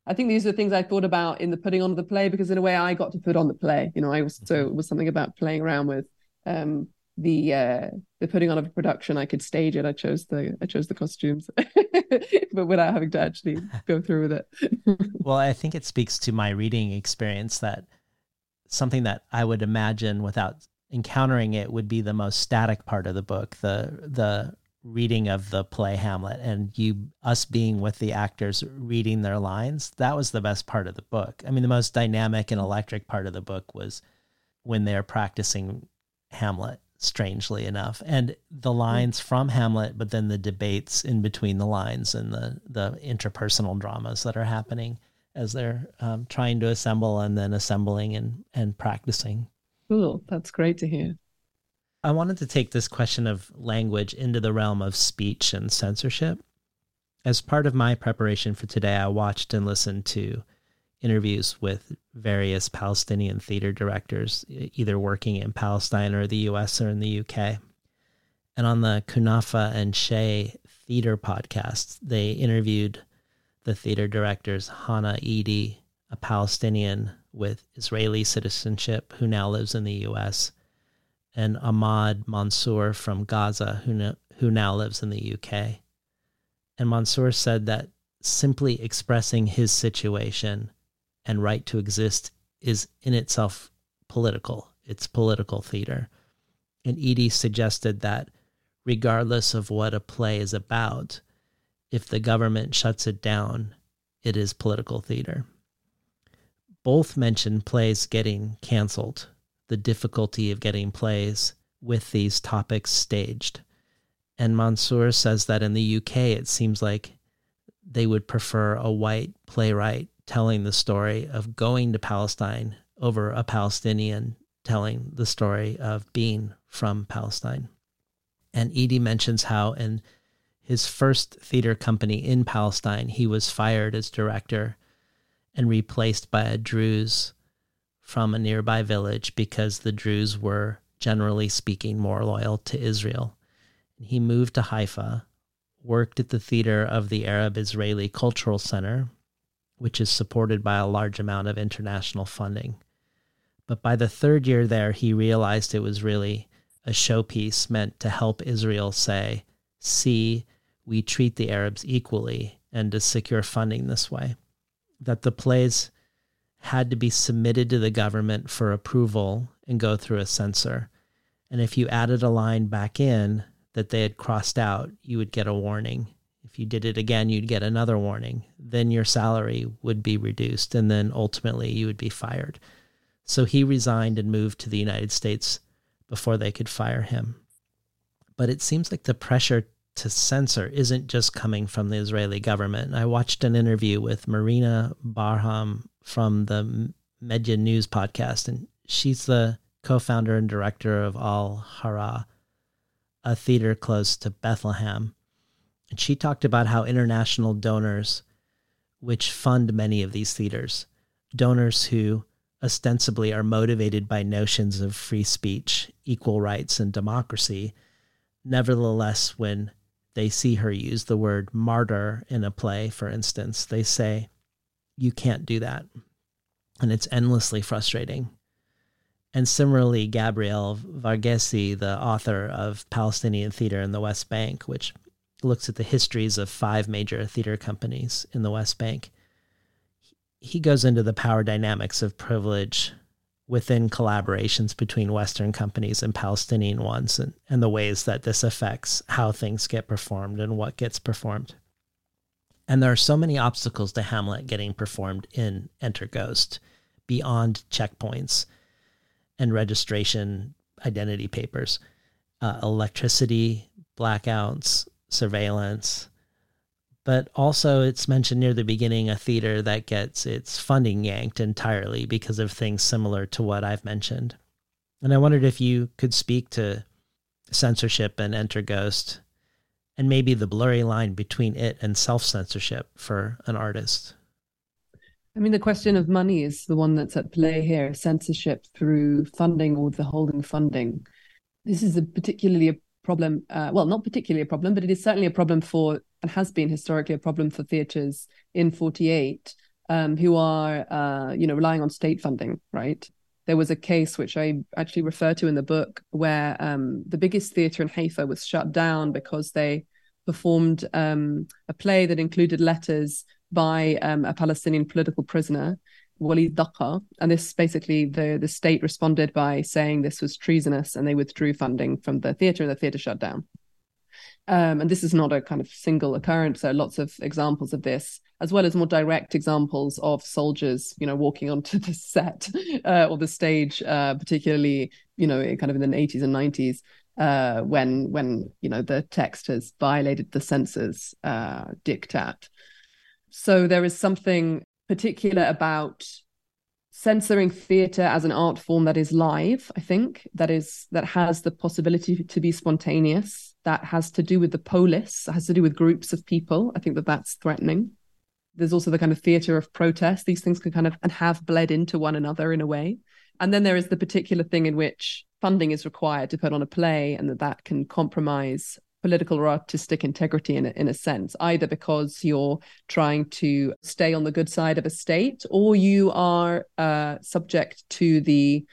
I think these are the things I thought about in the putting on of the play because in a way I got to put on the play. You know, I was so mm-hmm. it was something about playing around with um, the uh, the putting on of a production. I could stage it. I chose the I chose the costumes, but without having to actually go through with it. well, I think it speaks to my reading experience that something that I would imagine without encountering it would be the most static part of the book the the reading of the play Hamlet and you us being with the actors reading their lines. That was the best part of the book. I mean the most dynamic and electric part of the book was when they're practicing Hamlet strangely enough. And the hmm. lines from Hamlet but then the debates in between the lines and the the interpersonal dramas that are happening as they're um, trying to assemble and then assembling and and practicing Cool. That's great to hear. I wanted to take this question of language into the realm of speech and censorship. As part of my preparation for today, I watched and listened to interviews with various Palestinian theater directors, either working in Palestine or the US or in the UK. And on the Kunafa and Shay theater podcast, they interviewed the theater directors Hanna Eady, a Palestinian with Israeli citizenship who now lives in the U.S., and Ahmad Mansour from Gaza who, who now lives in the UK. And Mansour said that simply expressing his situation and right to exist is in itself political. It's political theater. And Eady suggested that regardless of what a play is about, if the government shuts it down, it is political theater both mention plays getting canceled, the difficulty of getting plays with these topics staged. And Mansour says that in the UK, it seems like they would prefer a white playwright telling the story of going to Palestine over a Palestinian telling the story of being from Palestine. And Eady mentions how in his first theater company in Palestine, he was fired as director and replaced by a Druze from a nearby village because the Druze were, generally speaking, more loyal to Israel. He moved to Haifa, worked at the theater of the Arab Israeli Cultural Center, which is supported by a large amount of international funding. But by the third year there, he realized it was really a showpiece meant to help Israel say, see, we treat the Arabs equally, and to secure funding this way that the plays had to be submitted to the government for approval and go through a censor. And if you added a line back in that they had crossed out, you would get a warning. If you did it again, you'd get another warning. Then your salary would be reduced, and then ultimately you would be fired. So he resigned and moved to the United States before they could fire him. But it seems like the pressure to censor isn't just coming from the Israeli government. I watched an interview with Marina Barham from the Media News podcast, and she's the co founder and director of Al Hara, a theater close to Bethlehem. And she talked about how international donors, which fund many of these theaters, donors who ostensibly are motivated by notions of free speech, equal rights, and democracy, nevertheless, when they see her use the word martyr in a play, for instance, they say, You can't do that. And it's endlessly frustrating. And similarly, Gabriel Varghese, the author of Palestinian Theater in the West Bank, which looks at the histories of five major theater companies in the West Bank, he goes into the power dynamics of privilege within collaborations between Western companies and Palestinian ones, and, and the ways that this affects how things get performed and what gets performed. And there are so many obstacles to Hamlet getting performed in Enter Ghost beyond checkpoints and registration identity papers, uh, electricity, blackouts, surveillance, but also it's mentioned near the beginning a theater that gets its funding yanked entirely because of things similar to what I've mentioned. And I wondered if you could speak to censorship and Enter Ghost and maybe the blurry line between it and self censorship for an artist. I mean, the question of money is the one that's at play here censorship through funding or withholding funding. This is a particularly a problem, uh, well, not particularly a problem, but it is certainly a problem for, and has been historically a problem for theatres in 48 um, who are, uh, you know, relying on state funding, right? There was a case which I actually refer to in the book where um, the biggest theatre in Haifa was shut down because they performed um, a play that included letters by um, a Palestinian political prisoner, Walid Daqqa. And this basically, the, the state responded by saying this was treasonous and they withdrew funding from the theatre and the theatre shut down. Um, and this is not a kind of single occurrence. There are lots of examples of this, as well as more direct examples of soldiers, you know, walking onto the set uh, or the stage, uh, particularly, you know, kind of in the 80s and 90s, uh, when when you know the text has violated the censor's uh, diktat. So there is something particular about censoring theatre as an art form that is live. I think that is that has the possibility to be spontaneous. That has to do with the polis. has to do with groups of people. I think that that's threatening. There's also the kind of theatre of protest. These things can kind of and have bled into one another in a way. And then there is the particular thing in which funding is required to put on a play, and that that can compromise political or artistic integrity in a, in a sense, either because you're trying to stay on the good side of a state or you are uh, subject to the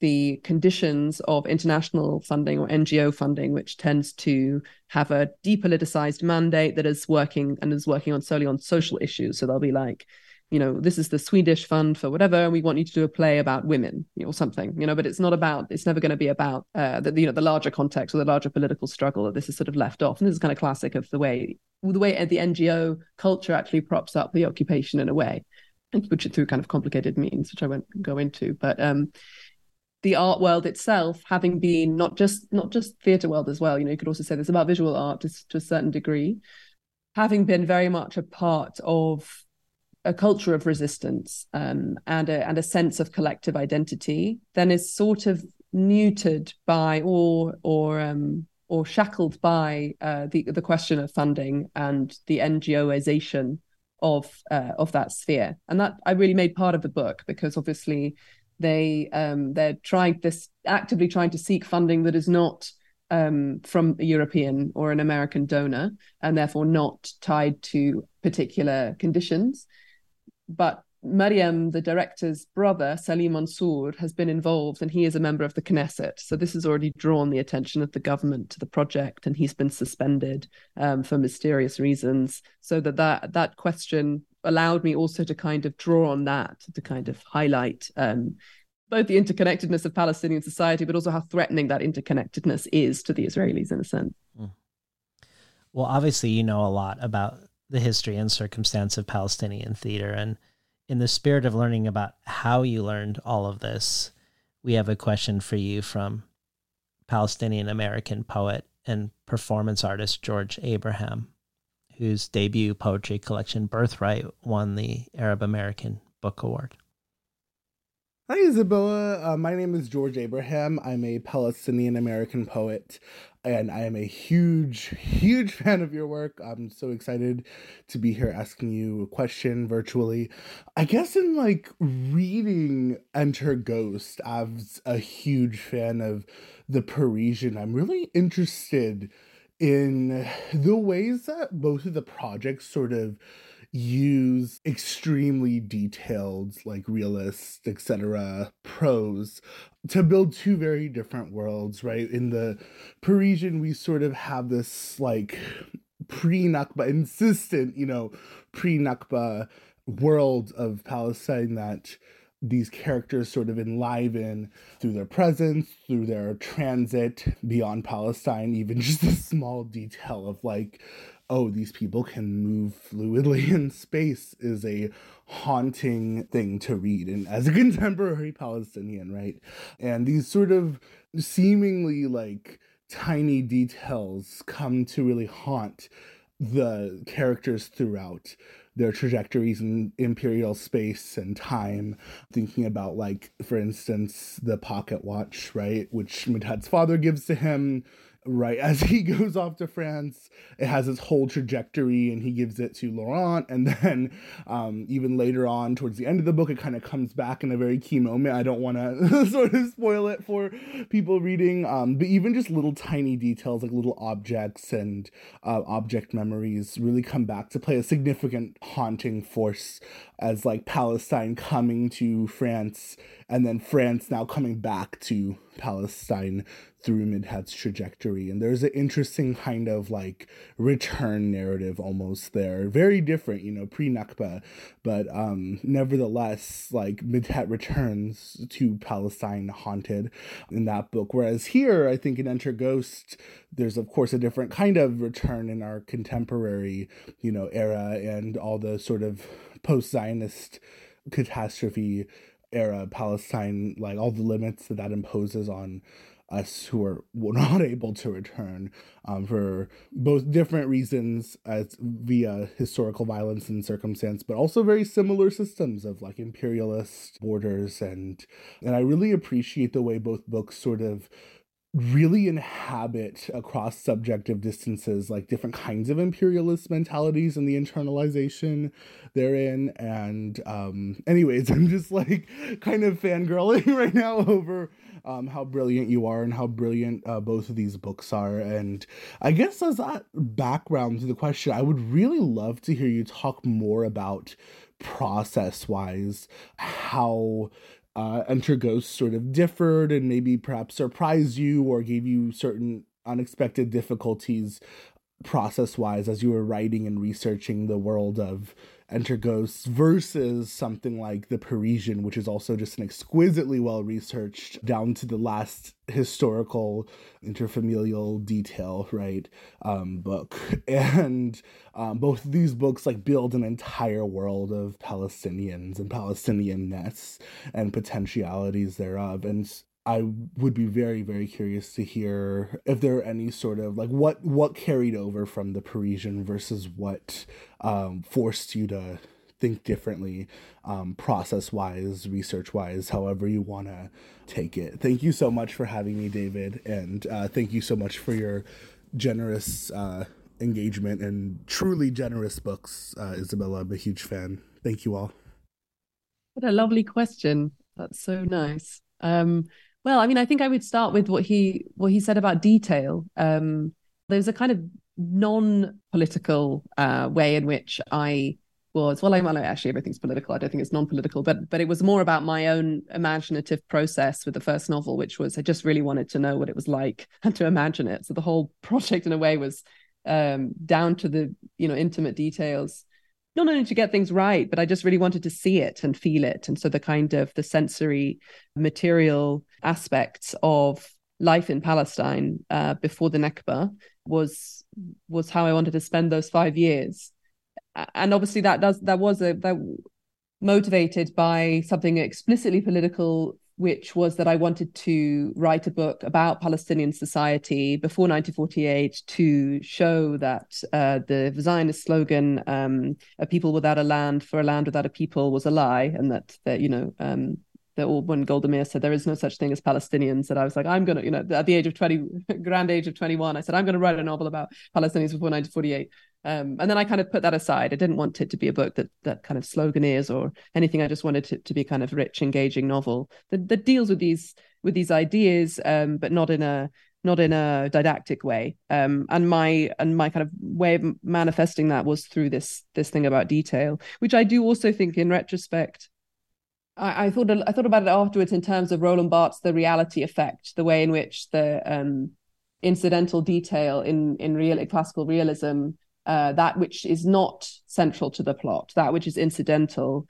the conditions of international funding or NGO funding, which tends to have a depoliticized mandate that is working and is working on solely on social issues. So they'll be like, you know, this is the Swedish fund for whatever, and we want you to do a play about women or something, you know, but it's not about, it's never going to be about uh, the, you know, the larger context or the larger political struggle that this is sort of left off. And this is kind of classic of the way, the way the NGO culture actually props up the occupation in a way, and which through kind of complicated means, which I won't go into. But um, the art world itself having been not just not just theatre world as well, you know, you could also say this about visual art to, to a certain degree, having been very much a part of a culture of resistance um, and a and a sense of collective identity, then is sort of neutered by or or um, or shackled by uh, the the question of funding and the NGOization of uh, of that sphere, and that I really made part of the book because obviously they um, they're trying this actively trying to seek funding that is not um, from a European or an American donor, and therefore not tied to particular conditions but Mariam, the director's brother, Salim Mansour, has been involved and he is a member of the Knesset. So this has already drawn the attention of the government to the project and he's been suspended um, for mysterious reasons. So that, that that question allowed me also to kind of draw on that, to kind of highlight um, both the interconnectedness of Palestinian society, but also how threatening that interconnectedness is to the Israelis in a sense. Mm. Well, obviously, you know a lot about the history and circumstance of Palestinian theater. And in the spirit of learning about how you learned all of this, we have a question for you from Palestinian American poet and performance artist George Abraham, whose debut poetry collection Birthright won the Arab American Book Award. Hi, Isabella. Uh, my name is George Abraham. I'm a Palestinian American poet, and I am a huge, huge fan of your work. I'm so excited to be here asking you a question virtually. I guess in like reading Enter Ghost, as a huge fan of the Parisian, I'm really interested in the ways that both of the projects sort of use extremely detailed like realist etc prose to build two very different worlds right? In the parisian we sort of have this like pre-nakba insistent you know pre-nakba world of palestine that these characters sort of enliven through their presence, through their transit beyond Palestine, even just a small detail of like oh, these people can move fluidly in space is a haunting thing to read. And as a contemporary Palestinian, right? And these sort of seemingly like tiny details come to really haunt the characters throughout their trajectories in imperial space and time thinking about like for instance the pocket watch right which Midhat's father gives to him right as he goes off to France, it has its whole trajectory, and he gives it to Laurent, and then um, even later on, towards the end of the book, it kind of comes back in a very key moment. I don't want to sort of spoil it for people reading, um, but even just little tiny details like little objects and uh, object memories really come back to play a significant haunting force as like Palestine coming to France and then France now coming back to Palestine through Midhat's trajectory. And there's an interesting kind of like return narrative almost there. Very different, you know, pre Nakba, but um, nevertheless, like Midhat returns to Palestine haunted in that book. Whereas here, I think in Enter Ghost, there's of course a different kind of return in our contemporary, you know, era and all the sort of post Zionist catastrophe era Palestine, like all the limits that that imposes on us who are not able to return um, for both different reasons as via historical violence and circumstance but also very similar systems of like imperialist borders. And and i really appreciate the way both books sort of really inhabit across subjective distances like different kinds of imperialist mentalities and the internalization therein. And um anyways i'm just like kind of fangirling right now over um how brilliant you are and how brilliant uh, both of these books are. And i guess as that background to the question i would really love to hear you talk more about process wise how uh, Enter Ghost sort of differed and maybe perhaps surprised you or gave you certain unexpected difficulties process wise as you were writing and researching the world of Enter Ghosts versus something like The Parisian, which is also just an exquisitely well researched, down to the last historical interfamilial detail, right? Um, book. And um, both these books like build an entire world of Palestinians and Palestinianness and potentialities thereof. And I would be very, very curious to hear if there are any sort of like what what carried over from the Parisian versus what um, forced you to think differently, um, process wise, research wise, however you want to take it. Thank you so much for having me, David, and uh, thank you so much for your generous uh, engagement and truly generous books, uh, Isabella. I'm a huge fan. Thank you all. What a lovely question. That's so nice. Um, well, I mean, I think I would start with what he what he said about detail. Um, there's a kind of non-political uh, way in which I was. Well, I well, actually everything's political. I don't think it's non-political, but but it was more about my own imaginative process with the first novel, which was I just really wanted to know what it was like and to imagine it. So the whole project, in a way, was um, down to the you know intimate details not only to get things right, but I just really wanted to see it and feel it. And so the kind of the sensory material aspects of life in Palestine uh, before the Nakba was was how I wanted to spend those five years. And obviously that does that was a that motivated by something explicitly political which was that I wanted to write a book about Palestinian society before 1948 to show that uh, the Zionist slogan um, "A people without a land for a land without a people" was a lie, and that that you know um, that when Golda Meir said there is no such thing as Palestinians, that I was like, I'm gonna, you know, at the age of 20, grand age of 21, I said, I'm gonna write a novel about Palestinians before 1948. Um, and then I kind of put that aside. I didn't want it to be a book that that kind of sloganeers or anything. I just wanted it to be kind of rich, engaging novel that, that deals with these with these ideas, um, but not in a not in a didactic way. Um, and my and my kind of way of manifesting that was through this this thing about detail, which I do also think in retrospect. I, I thought I thought about it afterwards in terms of Roland Barthes' the reality effect, the way in which the um, incidental detail in in real classical realism uh, that which is not central to the plot, that which is incidental,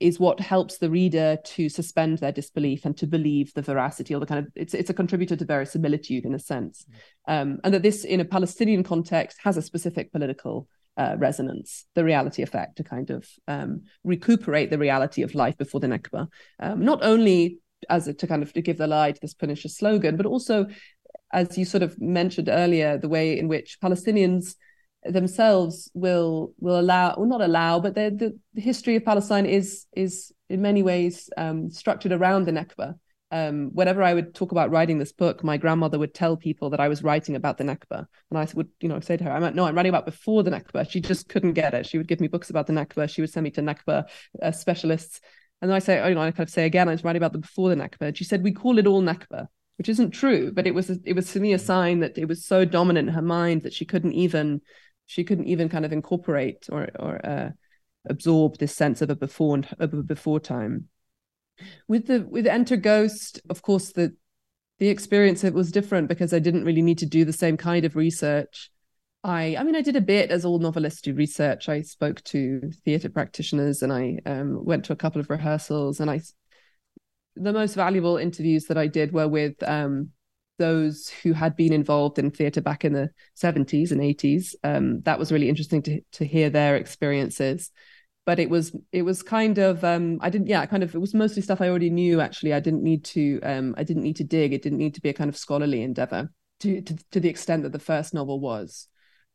is what helps the reader to suspend their disbelief and to believe the veracity or the kind of it's it's a contributor to verisimilitude in a sense, mm. um, and that this in a Palestinian context has a specific political uh, resonance, the reality effect to kind of um, recuperate the reality of life before the Nakba, um, not only as a, to kind of to give the lie to this pernicious slogan, but also as you sort of mentioned earlier, the way in which Palestinians themselves will will allow or not allow, but the, the history of Palestine is is in many ways um, structured around the Nakba. um, whenever I would talk about writing this book, my grandmother would tell people that I was writing about the Nakba. And I would, you know, say to her, I'm no, I'm writing about before the Nakba. She just couldn't get it. She would give me books about the Nakba. She would send me to Nakba uh, specialists. And then I say, oh, you know, I kind of say again, I was writing about the before the Nakba. And she said, we call it all Nakba, which isn't true, but it was, it was to me a sign that it was so dominant in her mind that she couldn't even, she couldn't even kind of incorporate or, or uh, absorb this sense of a before, and of a before time. With the with enter ghost of course the the experience it was different because i didn't really need to do the same kind of research. I i mean i did a bit as all novelists do research. I spoke to theater practitioners and i um, went to a couple of rehearsals and i the most valuable interviews that i did were with um, those who had been involved in theatre back in the 70s and 80s. Um, that was really interesting to to hear their experiences. But it was it was kind of um i didn't yeah kind of it was mostly stuff i already knew actually. I didn't need to um i didn't need to dig. It didn't need to be a kind of scholarly endeavor to to, to the extent that the first novel was.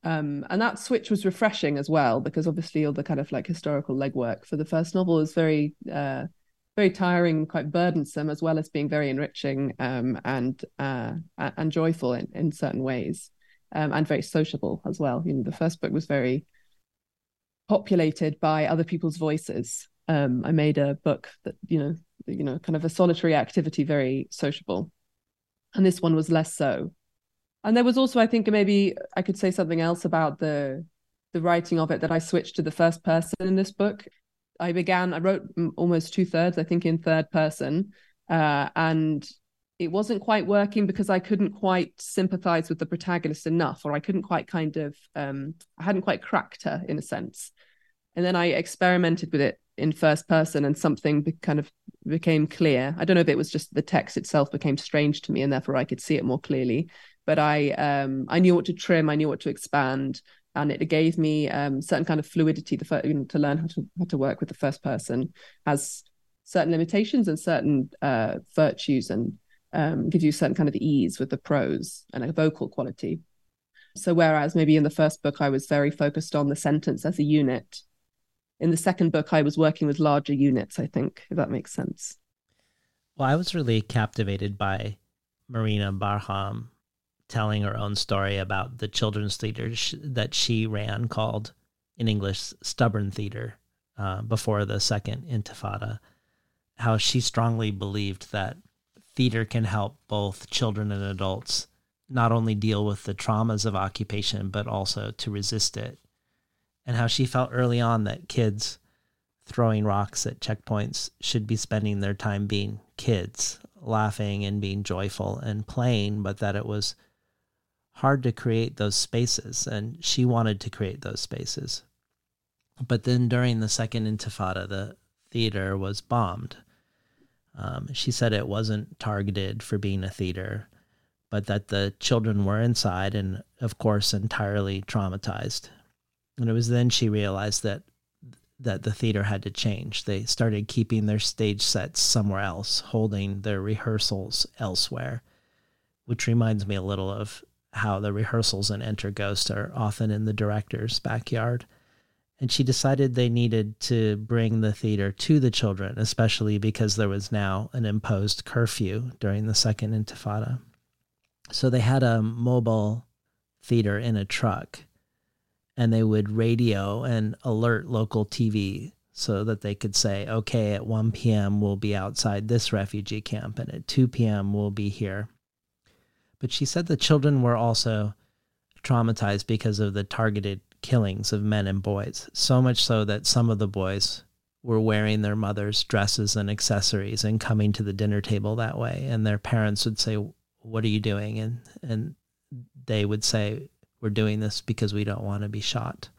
Um and that switch was refreshing as well because obviously all the kind of like historical legwork for the first novel is very uh very tiring quite burdensome as well as being very enriching um and uh and joyful in, in certain ways um and very sociable as well you know the first book was very populated by other people's voices. Um, I made a book that you know, you know, kind of a solitary activity, very sociable, and this one was less so. And there was also, I think, maybe I could say something else about the the writing of it that I switched to the first person in this book. I began, I wrote almost two thirds, I think, in third person, uh, and it wasn't quite working because I couldn't quite sympathize with the protagonist enough, or I couldn't quite kind of, um, I hadn't quite cracked her in a sense. And then I experimented with it in first person, and something be- kind of became clear. I don't know if it was just the text itself became strange to me, and therefore I could see it more clearly. But I, um, I knew what to trim, I knew what to expand, and it gave me um, certain kind of fluidity to, you know, to learn how to how to work with the first person has certain limitations and certain uh, virtues and um, gives you a certain kind of ease with the prose and a vocal quality. So, whereas maybe in the first book, I was very focused on the sentence as a unit, in the second book, I was working with larger units, I think, if that makes sense. Well, I was really captivated by Marina Barham telling her own story about the children's theater that she ran called, in English, Stubborn Theater, uh, before the second Intifada. How she strongly believed that theater can help both children and adults not only deal with the traumas of occupation, but also to resist it. And how she felt early on that kids throwing rocks at checkpoints should be spending their time being kids, laughing and being joyful and playing, but that it was hard to create those spaces. And she wanted to create those spaces. But then during the second intifada, the theater was bombed. Um, she said it wasn't targeted for being a theater, but that the children were inside and, of course, entirely traumatized. And it was then she realized that that the theater had to change. They started keeping their stage sets somewhere else, holding their rehearsals elsewhere, which reminds me a little of how the rehearsals in Enter Ghost are often in the director's backyard and she decided they needed to bring the theater to the children, especially because there was now an imposed curfew during the second intifada. So they had a mobile theater in a truck, and they would radio and alert local TV so that they could say, okay, at 1 p.m., we'll be outside this refugee camp, and at 2 p.m., we'll be here. But she said the children were also traumatized because of the targeted killings of men and boys, so much so that some of the boys were wearing their mother's dresses and accessories and coming to the dinner table that way. And their parents would say, What are you doing? And, and they would say, We're doing this because we don't want to be shot.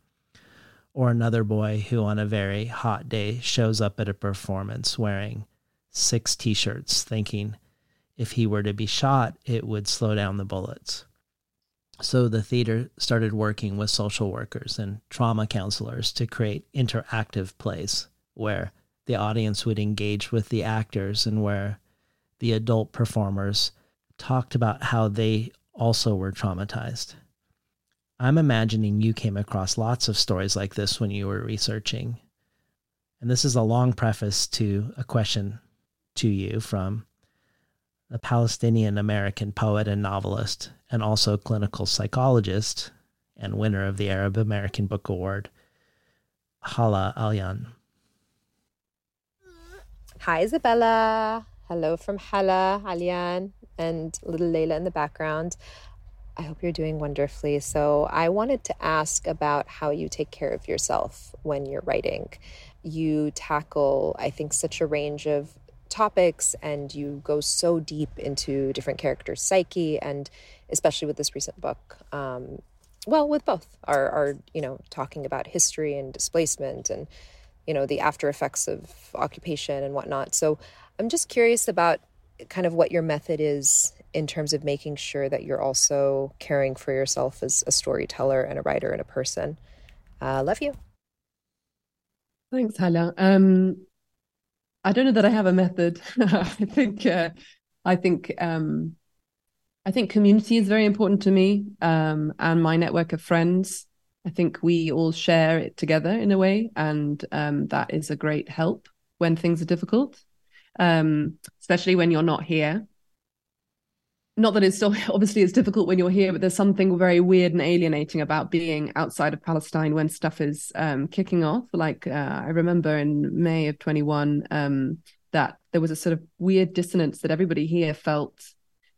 Or another boy who, on a very hot day, shows up at a performance wearing six t shirts, thinking if he were to be shot, it would slow down the bullets. So the theater started working with social workers and trauma counselors to create interactive plays where the audience would engage with the actors and where the adult performers talked about how they also were traumatized. I'm imagining you came across lots of stories like this when you were researching. And this is a long preface to a question to you from a Palestinian American poet and novelist, and also clinical psychologist and winner of the Arab American Book Award, Hala Alyan. Hi, Isabella. Hello from Hala, Alyan, and little Layla in the background. I hope you're doing wonderfully. So, I wanted to ask about how you take care of yourself when you're writing. You tackle, I think, such a range of topics and you go so deep into different characters' psyche, and especially with this recent book. Um, well, with both, are, are, you know, talking about history and displacement and, you know, the after effects of occupation and whatnot. So, I'm just curious about kind of what your method is in terms of making sure that you're also caring for yourself as a storyteller and a writer and a person. Uh, love you. Thanks, Hala. Um, I don't know that I have a method. I think uh, I think um, I think community is very important to me um, and my network of friends. I think we all share it together in a way, and um, that is a great help when things are difficult, um, especially when you're not here not that it's still obviously it's difficult when you're here, but there's something very weird and alienating about being outside of Palestine when stuff is um, kicking off. Like uh, I remember in May of 21 um, that there was a sort of weird dissonance that everybody here felt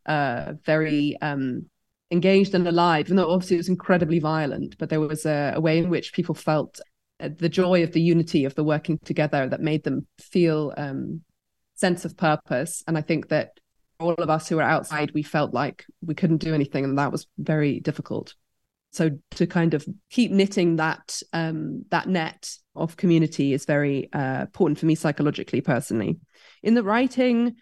uh, very um, engaged and alive, even though obviously it was incredibly violent. But there was a, a way in which people felt uh, the joy of the unity of the working together that made them feel um, sense of purpose. And I think that all of us who were outside, we felt like we couldn't do anything, and that was very difficult. So to kind of keep knitting that um, that net of community is very uh, important for me psychologically, personally. In the writing,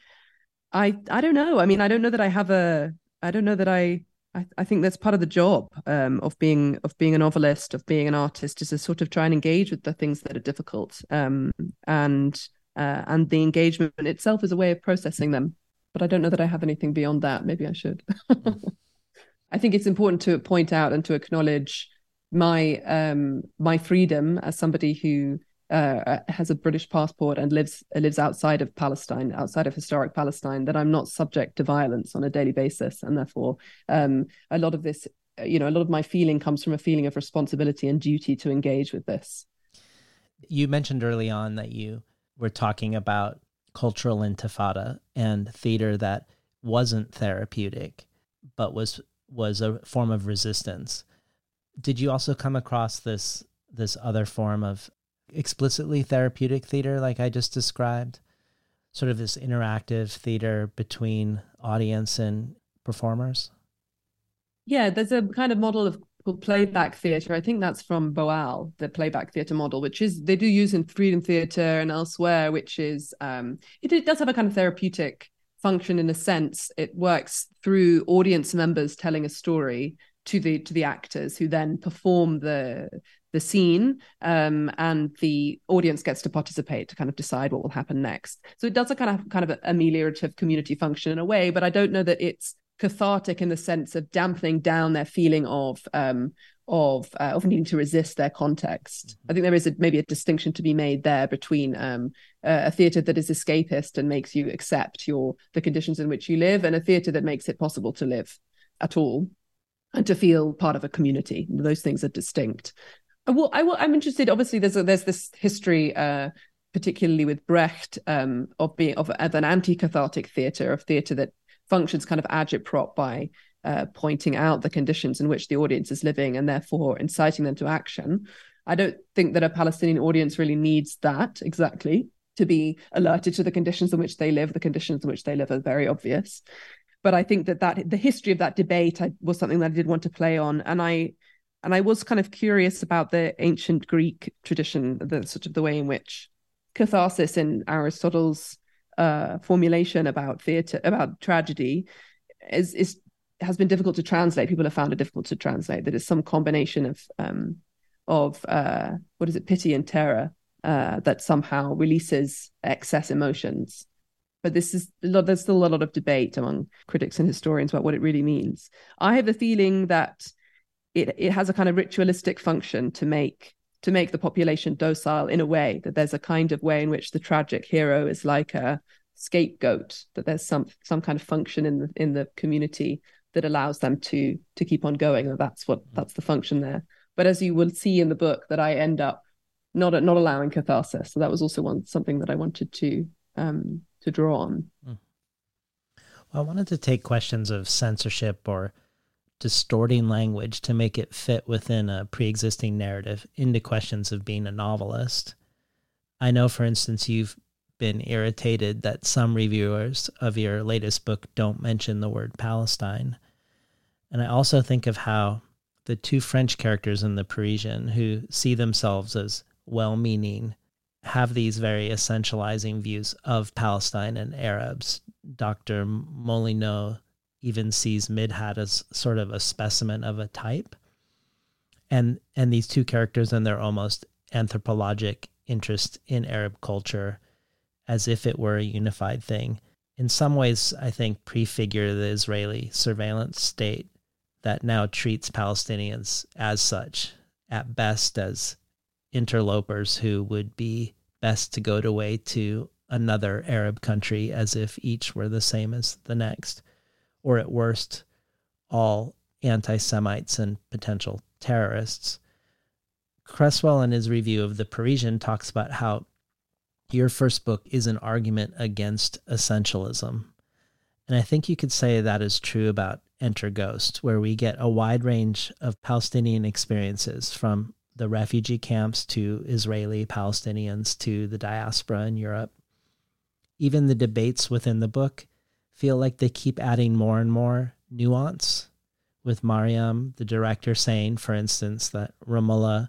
I I don't know. I mean, I don't know that I have a. I don't know that I. I, I think that's part of the job um, of being of being a novelist, of being an artist, is to sort of try and engage with the things that are difficult, um, and uh, and the engagement itself is a way of processing them but I don't know that I have anything beyond that. Maybe I should. I think it's important to point out and to acknowledge my um my freedom as somebody who uh, has a British passport and lives lives outside of Palestine, outside of historic Palestine, that I'm not subject to violence on a daily basis, and therefore, um, a lot of this, you know, a lot of my feeling comes from a feeling of responsibility and duty to engage with this. You mentioned early on that you were talking about cultural intifada and theater that wasn't therapeutic but was was a form of resistance. Did you also come across this this other form of explicitly therapeutic theater like i just described? Sort of this interactive theater between audience and performers? Yeah there's a kind of model of called playback theatre. I think that's from Boal, the playback theatre model, which is they do use in Freedom Theatre and elsewhere, which is um, it, it does have a kind of therapeutic function in a sense. It works through audience members telling a story to the to the actors who then perform the the scene um, and the audience gets to participate to kind of decide what will happen next so it does a kind of kind of ameliorative community function in a way but i don't know that it's cathartic in the sense of dampening down their feeling of um, of uh, of needing to resist their context. Mm-hmm. I think there is a, maybe a distinction to be made there between um, a theatre that is escapist and makes you accept your the conditions in which you live, and a theatre that makes it possible to live at all and to feel part of a community. Those things are distinct. Well, I, am interested. Obviously, there's a, there's this history. Uh, particularly with Brecht, um, of being of, of an anti-cathartic theatre, of theatre that functions kind of agitprop by uh, pointing out the conditions in which the audience is living and therefore inciting them to action. I don't think that a Palestinian audience really needs that exactly to be alerted to the conditions in which they live. The conditions in which they live are very obvious. But I think that that the history of that debate I, was something that I did want to play on, and I and I was kind of curious about the ancient Greek tradition, the sort of the way in which catharsis in Aristotle's uh, formulation about theatre about tragedy is is has been difficult to translate. People have found it difficult to translate. That it's some combination of um, of uh, what is it, pity and terror uh, that somehow releases excess emotions. But this is there's still a lot of debate among critics and historians about what it really means. I have the feeling that it it has a kind of ritualistic function to make to make the population docile in a way that there's a kind of way in which the tragic hero is like a scapegoat that there's some some kind of function in the in the community that allows them to to keep on going and that's what that's the function there. But as you will see in the book that i end up not not allowing catharsis. So that was also one something that i wanted to um to draw on. Well, i wanted to take questions of censorship or distorting language to make it fit within a pre-existing narrative into questions of being a novelist i know for instance you've been irritated that some reviewers of your latest book don't mention the word Palestine. And I also think of how the two French characters in The Parisian, who see themselves as well meaning, have these very essentializing views of Palestine and Arabs. Dr. Molineu even sees Midhat as sort of a specimen of a type. And and these two characters and their almost anthropologic interest in Arab culture as if it were a unified thing. In some ways, I think prefigure the Israeli surveillance state that now treats Palestinians as such, at best as interlopers who would be best to go away to another Arab country as if each were the same as the next, or at worst, all anti Semites and potential terrorists. Creswell, in his review of The Parisian, talks about how your first book is an argument against essentialism. And I think you could say that is true about Enter Ghost, where we get a wide range of Palestinian experiences from the refugee camps to Israeli Palestinians to the diaspora in Europe. Even the debates within the book feel like they keep adding more and more nuance, with Mariam, the director, saying, for instance, that Ramallah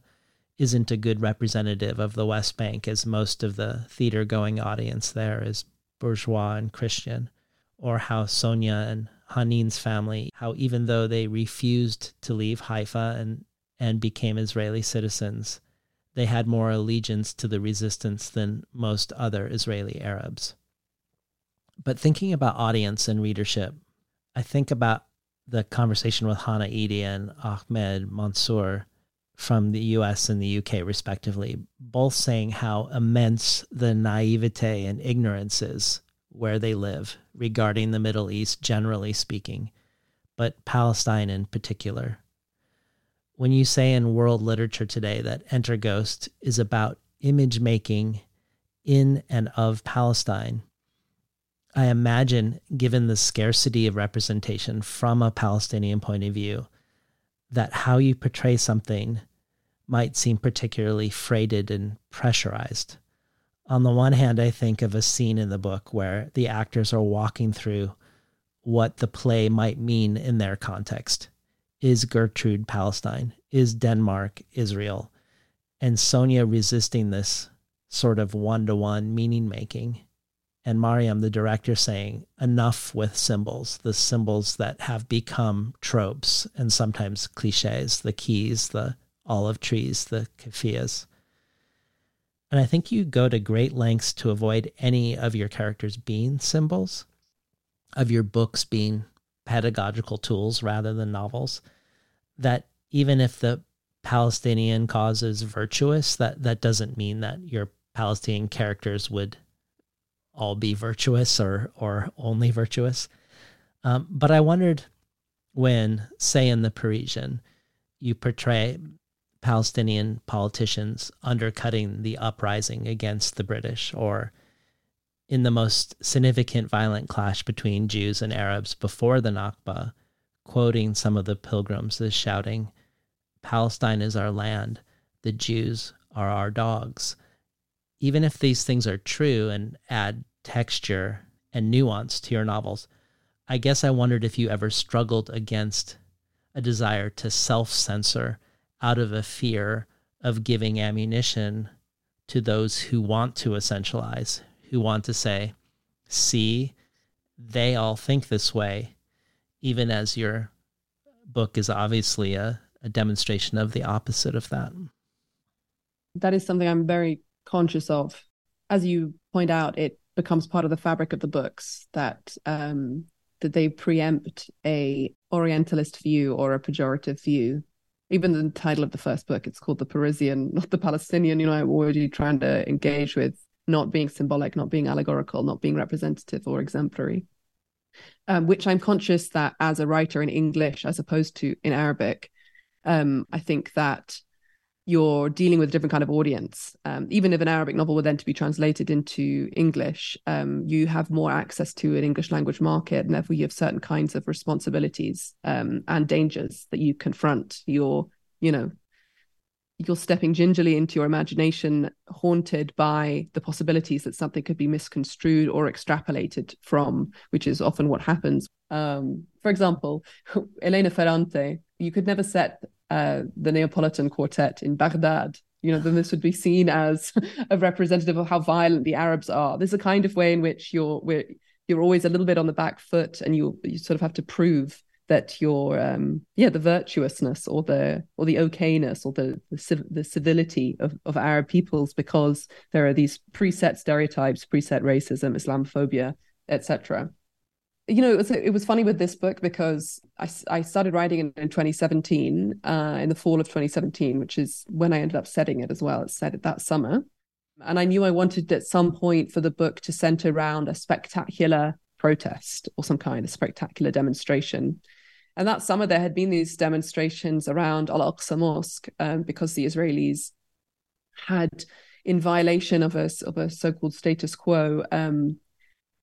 isn't a good representative of the West Bank, as most of the theater going audience there is bourgeois and Christian, or how Sonia and Haneen's family, how even though they refused to leave Haifa and, and became Israeli citizens, they had more allegiance to the resistance than most other Israeli Arabs. But thinking about audience and readership, I think about the conversation with Hanna Eady and Ahmed Mansour from the US and the UK, respectively, both saying how immense the naivete and ignorance is where they live regarding the Middle East, generally speaking, but Palestine in particular. When you say in world literature today that Enter Ghost is about image making in and of Palestine, I imagine, given the scarcity of representation from a Palestinian point of view, that how you portray something might seem particularly freighted and pressurized. On the one hand, I think of a scene in the book where the actors are walking through what the play might mean in their context. Is Gertrude Palestine? Is Denmark Israel? And Sonia resisting this sort of one to one meaning making. And Mariam, the director, saying, enough with symbols, the symbols that have become tropes and sometimes cliches, the keys, the olive trees, the kafias. And I think you go to great lengths to avoid any of your characters being symbols, of your books being pedagogical tools rather than novels. That even if the Palestinian cause is virtuous, that, that doesn't mean that your Palestinian characters would all be virtuous or, or only virtuous. Um, but I wondered when, say, in The Parisian, you portray Palestinian politicians undercutting the uprising against the British, or in the most significant violent clash between Jews and Arabs before the Nakba, quoting some of the pilgrims as shouting, Palestine is our land, the Jews are our dogs. Even if these things are true and add texture and nuance to your novels, I guess I wondered if you ever struggled against a desire to self censor out of a fear of giving ammunition to those who want to essentialize, who want to say, see, they all think this way, even as your book is obviously a, a demonstration of the opposite of that. That is something I'm very conscious of. As you point out, it becomes part of the fabric of the books that um, that they preempt a Orientalist view or a pejorative view even the title of the first book, it's called The Parisian, not the Palestinian. You know, I'm already trying to engage with not being symbolic, not being allegorical, not being representative or exemplary. Um, which I'm conscious that as a writer in English, as opposed to in Arabic, um, I think that you're dealing with a different kind of audience. Um, even if an Arabic novel were then to be translated into English, um, you have more access to an English language market, and therefore you have certain kinds of responsibilities um, and dangers that you confront. You're, you know, you're stepping gingerly into your imagination, haunted by the possibilities that something could be misconstrued or extrapolated from, which is often what happens. Um, for example, Elena Ferrante, you could never set uh, the Neapolitan Quartet in Baghdad. You know, then this would be seen as a representative of how violent the Arabs are. There's a kind of way in which you're you're always a little bit on the back foot, and you you sort of have to prove that you're um, yeah the virtuousness or the or the okayness or the the, the civility of, of Arab peoples because there are these preset stereotypes, preset racism, Islamophobia, etc you know, it was it was funny with this book because I, I started writing in, in 2017, uh, in the fall of 2017, which is when I ended up setting it as well. It's set it that summer, and I knew I wanted at some point for the book to center around a spectacular protest or some kind of spectacular demonstration. And that summer, there had been these demonstrations around Al Aqsa Mosque um, because the Israelis had, in violation of a of a so-called status quo, um,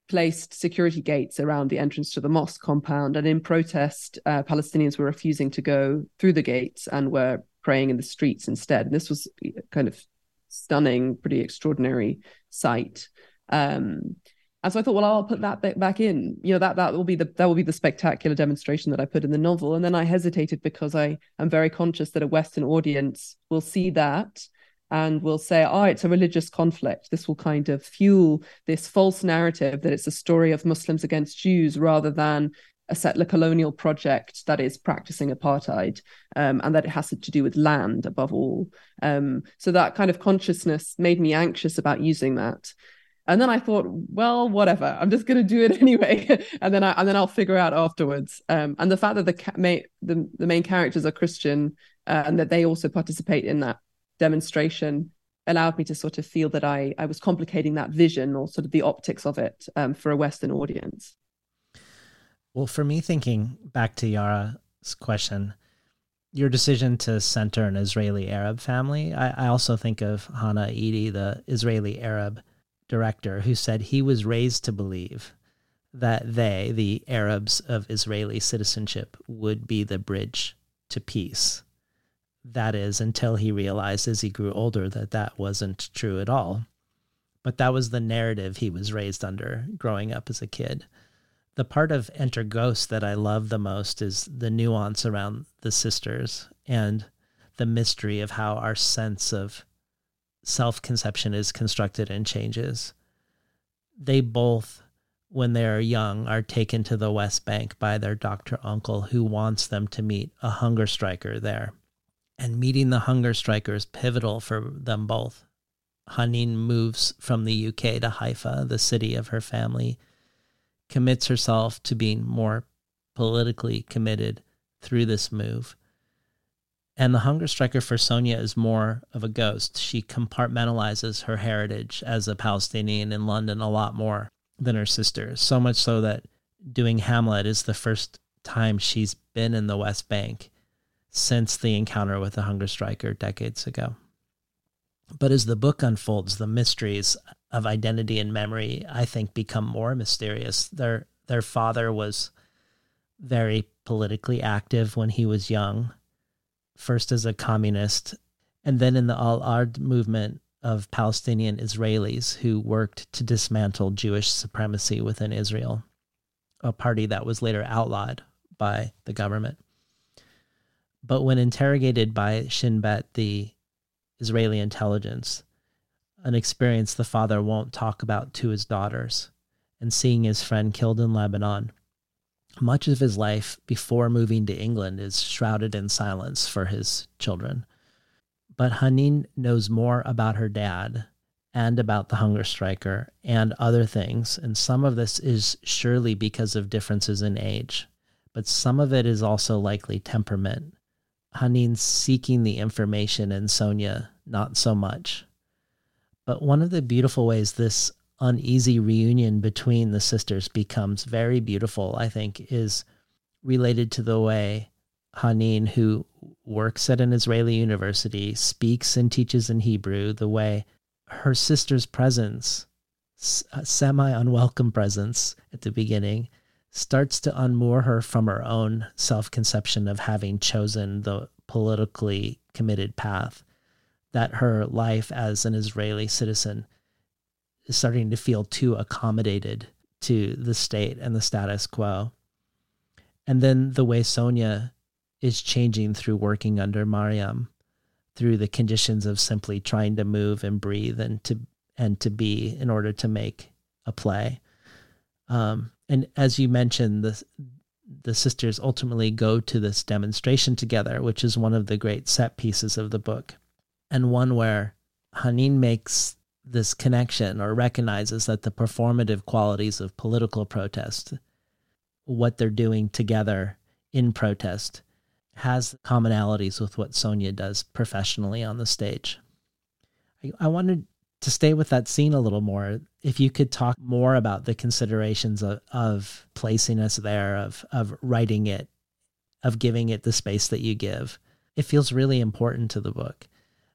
placed security gates around the entrance to the mosque compound. And in protest, uh, Palestinians were refusing to go through the gates and were praying in the streets instead. And this was kind of stunning, pretty extraordinary sight. Um, and so I thought, well, I'll put that back in. You know, that that will be the that will be the spectacular demonstration that I put in the novel. And then I hesitated because I am very conscious that a Western audience will see that and will say, oh, it's a religious conflict. This will kind of fuel this false narrative that it's a story of Muslims against Jews rather than a settler colonial project that is practicing apartheid um, and that it has to do with land above all. Um, so that kind of consciousness made me anxious about using that. And then I thought, well, whatever. I'm just going to do it anyway, and then I and then I'll figure out afterwards. Um, and the fact that the, ca- the the main characters are Christian uh, and that they also participate in that demonstration allowed me to sort of feel that I I was complicating that vision or sort of the optics of it um, for a Western audience. Well, for me, thinking back to Yara's question, your decision to center an Israeli Arab family, I, I also think of Hanna Eady, the Israeli Arab director, who said he was raised to believe that they, the Arabs of Israeli citizenship, would be the bridge to peace that is until he realized as he grew older that that wasn't true at all. But that was the narrative he was raised under growing up as a kid. The part of Enter Ghost that I love the most is the nuance around the sisters and the mystery of how our sense of self conception is constructed and changes. They both, when they are young, are taken to the West Bank by their doctor uncle who wants them to meet a hunger striker there and meeting the hunger strikers pivotal for them both. Haneen moves from the UK to Haifa, the city of her family, commits herself to being more politically committed through this move. And the hunger striker for Sonia is more of a ghost. She compartmentalizes her heritage as a Palestinian in London a lot more than her sister, so much so that doing Hamlet is the first time she's been in the West Bank since the encounter with the hunger striker decades ago. But as the book unfolds, the mysteries of identity and memory, I think, become more mysterious. Their their father was very politically active when he was young, first as a communist, and then in the Al Ard movement of Palestinian Israelis who worked to dismantle Jewish supremacy within Israel, a party that was later outlawed by the government. But when interrogated by Shin Bet, the Israeli intelligence, an experience the father won't talk about to his daughters, and seeing his friend killed in Lebanon, much of his life before moving to England is shrouded in silence for his children. But Haneen knows more about her dad and about the hunger striker and other things, and some of this is surely because of differences in age, but some of it is also likely temperament Haneen seeking the information and Sonia not so much. But one of the beautiful ways this uneasy reunion between the sisters becomes very beautiful, I think, is related to the way Haneen, who works at an Israeli university, speaks and teaches in Hebrew, the way her sister's presence, semi unwelcome presence at the beginning, starts to unmoor her from her own self conception of having chosen the politically committed path. That her life as an Israeli citizen is starting to feel too accommodated to the state and the status quo. And then the way Sonia is changing through working under Mariam, through the conditions of simply trying to move and breathe and to and to be in order to make a play. Um, and as you mentioned, the the sisters ultimately go to this demonstration together, which is one of the great set pieces of the book, and one where Haneen makes this connection or recognizes that the performative qualities of political protest, what they're doing together in protest, has commonalities with what Sonia does professionally on the stage. I, I wanted to stay with that scene a little more, if you could talk more about the considerations of, of placing us there, of of writing it, of giving it the space that you give. It feels really important to the book,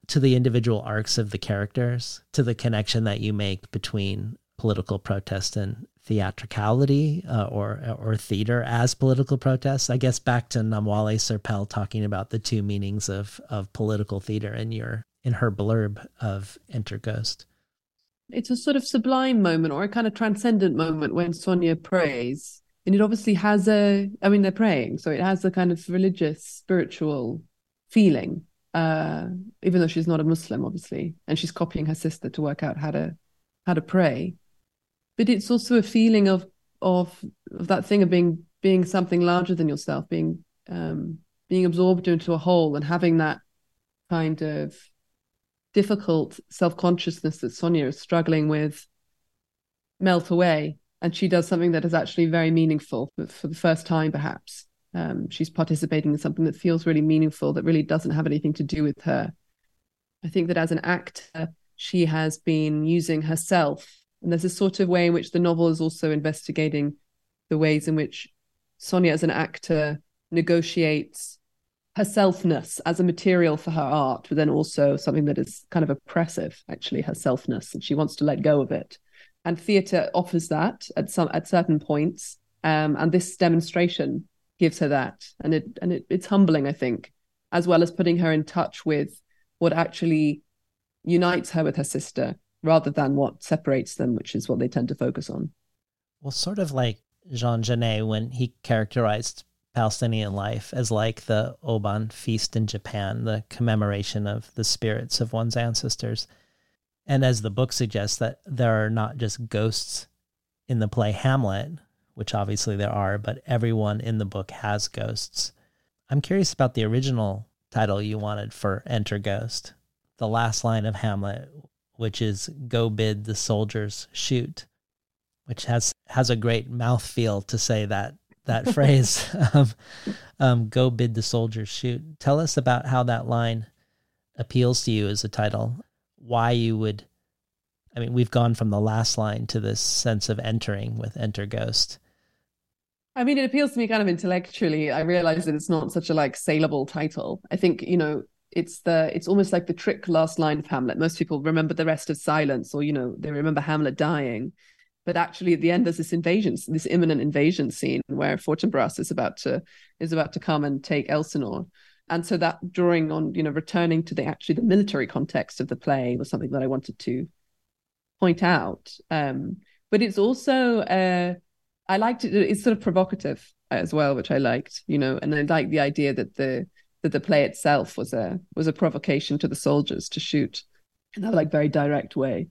to the individual arcs of the characters, to the connection that you make between political protest and theatricality uh, or or theater as political protest. I guess back to Namwali Serpell talking about the two meanings of of political theater in your in her blurb of Enter Ghost. It's a sort of sublime moment or a kind of transcendent moment when Sonia prays. And it obviously has a, I mean, they're praying, so it has a kind of religious, spiritual feeling, uh, even though she's not a Muslim, obviously, and she's copying her sister to work out how to how to pray. But it's also a feeling of of, of that thing of being being something larger than yourself, being um, being absorbed into a whole, and having that kind of difficult self consciousness that Sonia is struggling with melt away. And she does something that is actually very meaningful for the first time, perhaps. Um, she's participating in something that feels really meaningful, that really doesn't have anything to do with her. I think that as an actor, she has been using herself. And there's a sort of way in which the novel is also investigating the ways in which Sonia, as an actor, negotiates her selfness as a material for her art, but then also something that is kind of oppressive, actually, her selfness, and she wants to let go of it. And theatre offers that at some at certain points, um, and this demonstration gives her that, and it and it, it's humbling, I think, as well as putting her in touch with what actually unites her with her sister, rather than what separates them, which is what they tend to focus on. Well, sort of like Jean Genet when he characterized Palestinian life as like the Obon feast in Japan, the commemoration of the spirits of one's ancestors. And as the book suggests, that there are not just ghosts in the play Hamlet, which obviously there are, but everyone in the book has ghosts. I'm curious about the original title you wanted for Enter Ghost, the last line of Hamlet, which is Go bid the soldiers shoot, which has has a great mouth feel to say that that phrase um, um, go bid the soldiers shoot. Tell us about how that line appeals to you as a title. Why you would i mean we've gone from the last line to this sense of entering with enter ghost. I mean it appeals to me kind of intellectually. I realize that it's not such a like saleable title. I think you know it's the it's almost like the trick last line of hamlet. Most people remember the rest of silence or you know they remember hamlet dying but actually at the end there's this invasion this imminent invasion scene where fortinbras is about to is about to come and take elsinore. And so that drawing on you know returning to the actually the military context of the play was something that i wanted to point out. Um, but it's also uh, i liked it it's sort of provocative as well which i liked you know and i like the idea that the that the play itself was a was a provocation to the soldiers to shoot in that like very direct way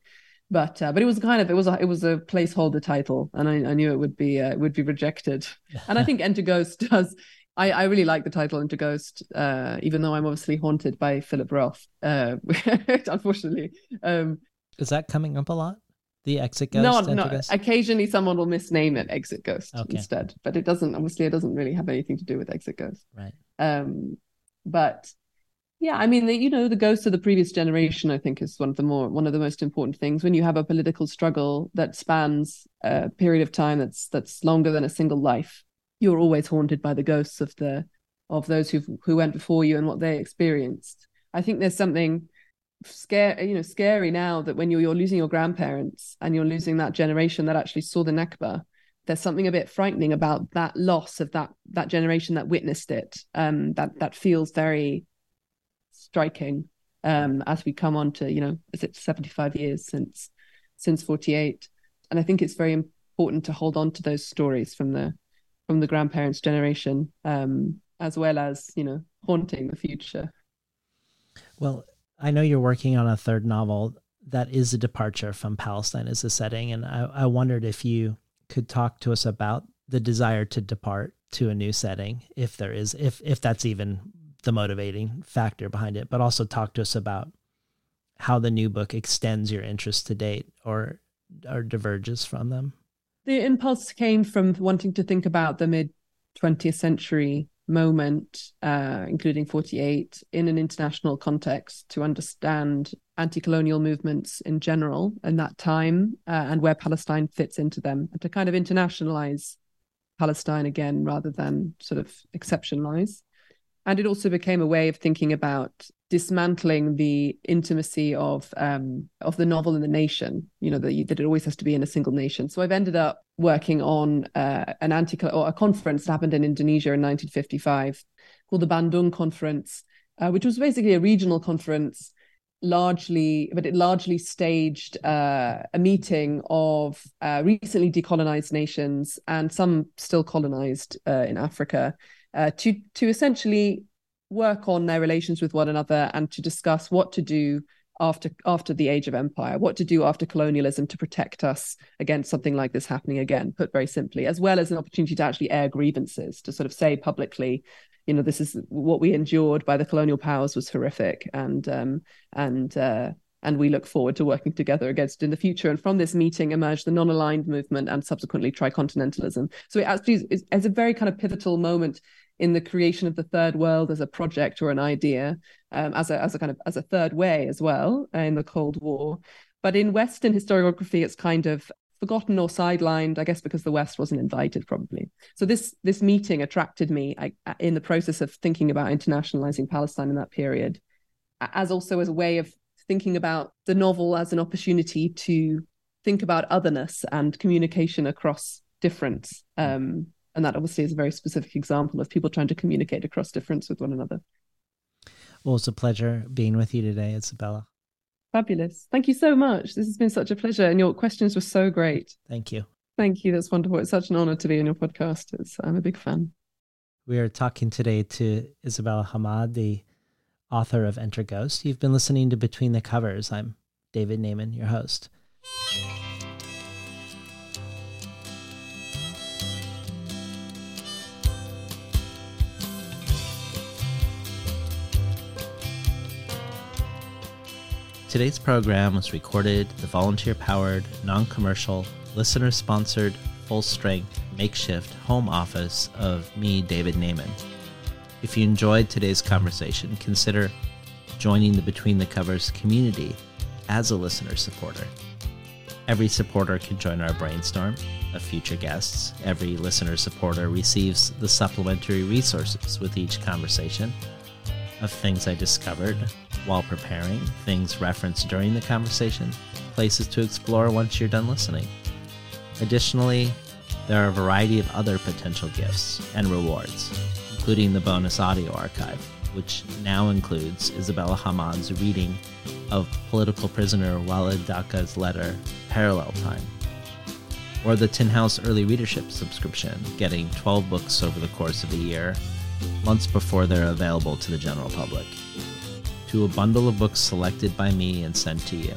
but uh, but it was kind of it was a, it was a placeholder title, and I, I knew it would be uh, would be rejected. and I think Enter Ghost does. I, I really like the title Enter Ghost, uh, even though I'm obviously haunted by Philip Roth. Uh, unfortunately, um, is that coming up a lot? The Exit Ghost. No, no. Ghost? Occasionally, someone will misname it Exit Ghost okay. instead, but it doesn't. Obviously, it doesn't really have anything to do with Exit Ghost. Right. Um, but Yeah, I mean, the, you know, the ghost of the previous generation, I think, is one of the more one of the most important things. When you have a political struggle that spans a period of time that's that's longer than a single life, you're always haunted by the ghosts of the of those who who went before you and what they experienced. I think there's something scare you know scary now that when you're you're losing your grandparents and you're losing that generation that actually saw the Nakba, there's something a bit frightening about that loss of that that generation that witnessed it. Um, that that feels very striking um, as we come on to you know is it 75 years since since 48 and i think it's very important to hold on to those stories from the from the grandparents generation um, as well as you know haunting the future. Well i know you're working on a third novel that is a departure from palestine as a setting and I, I wondered if you could talk to us about the desire to depart to a new setting if there is if if that's even the motivating factor behind it, but also talk to us about how the new book extends your interest to date or or diverges from them. The impulse came from wanting to think about the mid 20th century moment, uh, including 48, in an international context to understand anti colonial movements in general in that time uh, and where Palestine fits into them, and to kind of internationalize Palestine again rather than sort of exceptionalize. And it also became a way of thinking about dismantling the intimacy of um, of the novel and the nation. You know that, that it always has to be in a single nation. So I've ended up working on uh, an anti or a conference that happened in Indonesia in 1955 called the Bandung Conference, uh, which was basically a regional conference largely, but it largely staged uh, a meeting of uh, recently decolonized nations and some still colonized uh, in Africa uh, to to essentially work on their relations with one another and to discuss what to do after after the age of empire what to do after colonialism to protect us against something like this happening again put very simply as well as an opportunity to actually air grievances to sort of say publicly you know this is what we endured by the colonial powers was horrific and um, and uh, and we look forward to working together against it in the future. And from this meeting emerged the non-aligned movement and subsequently tricontinentalism. So it actually is, is a very kind of pivotal moment in the creation of the third world as a project or an idea, um, as a as a kind of as a third way as well uh, in the Cold War. But in Western historiography, it's kind of forgotten or sidelined, I guess, because the West wasn't invited, probably. So this this meeting attracted me I, in the process of thinking about internationalizing Palestine in that period, as also as a way of thinking about the novel as an opportunity to think about otherness and communication across difference. Um, and that obviously is a very specific example of people trying to communicate across difference with one another. Well, it's a pleasure being with you today, Isabella. Fabulous. Thank you so much. This has been such a pleasure. And your questions were so great. Thank you. Thank you. That's wonderful. It's such an honor to be on your podcast. It's, I'm a big fan. We are talking today to Isabella Hammad, the author of Enter Ghost. You've been listening to Between the Covers. I'm David Naimon, your host. Today's program was recorded the volunteer powered, non commercial, listener sponsored, full strength, makeshift home office of me, David Naimon. If you enjoyed today's conversation, consider joining the Between the Covers community as a listener supporter. Every supporter can join our brainstorm of future guests. Every listener supporter receives the supplementary resources with each conversation of things I discovered while preparing, things referenced during the conversation, places to explore once you're done listening. Additionally, there are a variety of other potential gifts and rewards, including the bonus audio archive, which now includes Isabella Hammad's reading of political prisoner Walid Daqqa's letter, Parallel Time, or the Tin House Early Readership subscription, getting 12 books over the course of a year, months before they're available to the general public to a bundle of books selected by me and sent to you.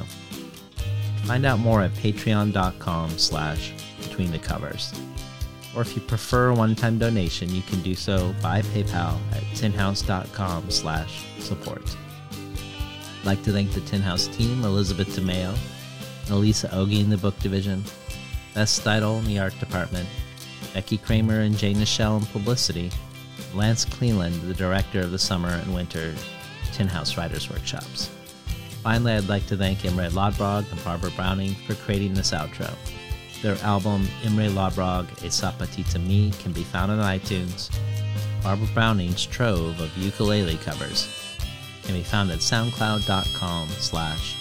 Find out more at patreon.com slash between the covers. Or if you prefer a one-time donation, you can do so by PayPal at tinhouse.com slash support. I'd like to thank the Tin House team, Elizabeth DeMeo, Alyssa Ogi in the book division, Beth Steidle in the art department, Becky Kraemer and Jane Nichelle in publicity, Lance Cleland, the director of the summer and winter Tin House Writers Workshops. Finally, I'd like to thank Imre Lodbrog and Barbara Browning for creating this outro. Their album Imre Lodbrog A Sapatita Me can be found on iTunes. Barbara Browning's trove of ukulele covers can be found at soundcloud.com slash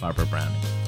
Barbara Browning.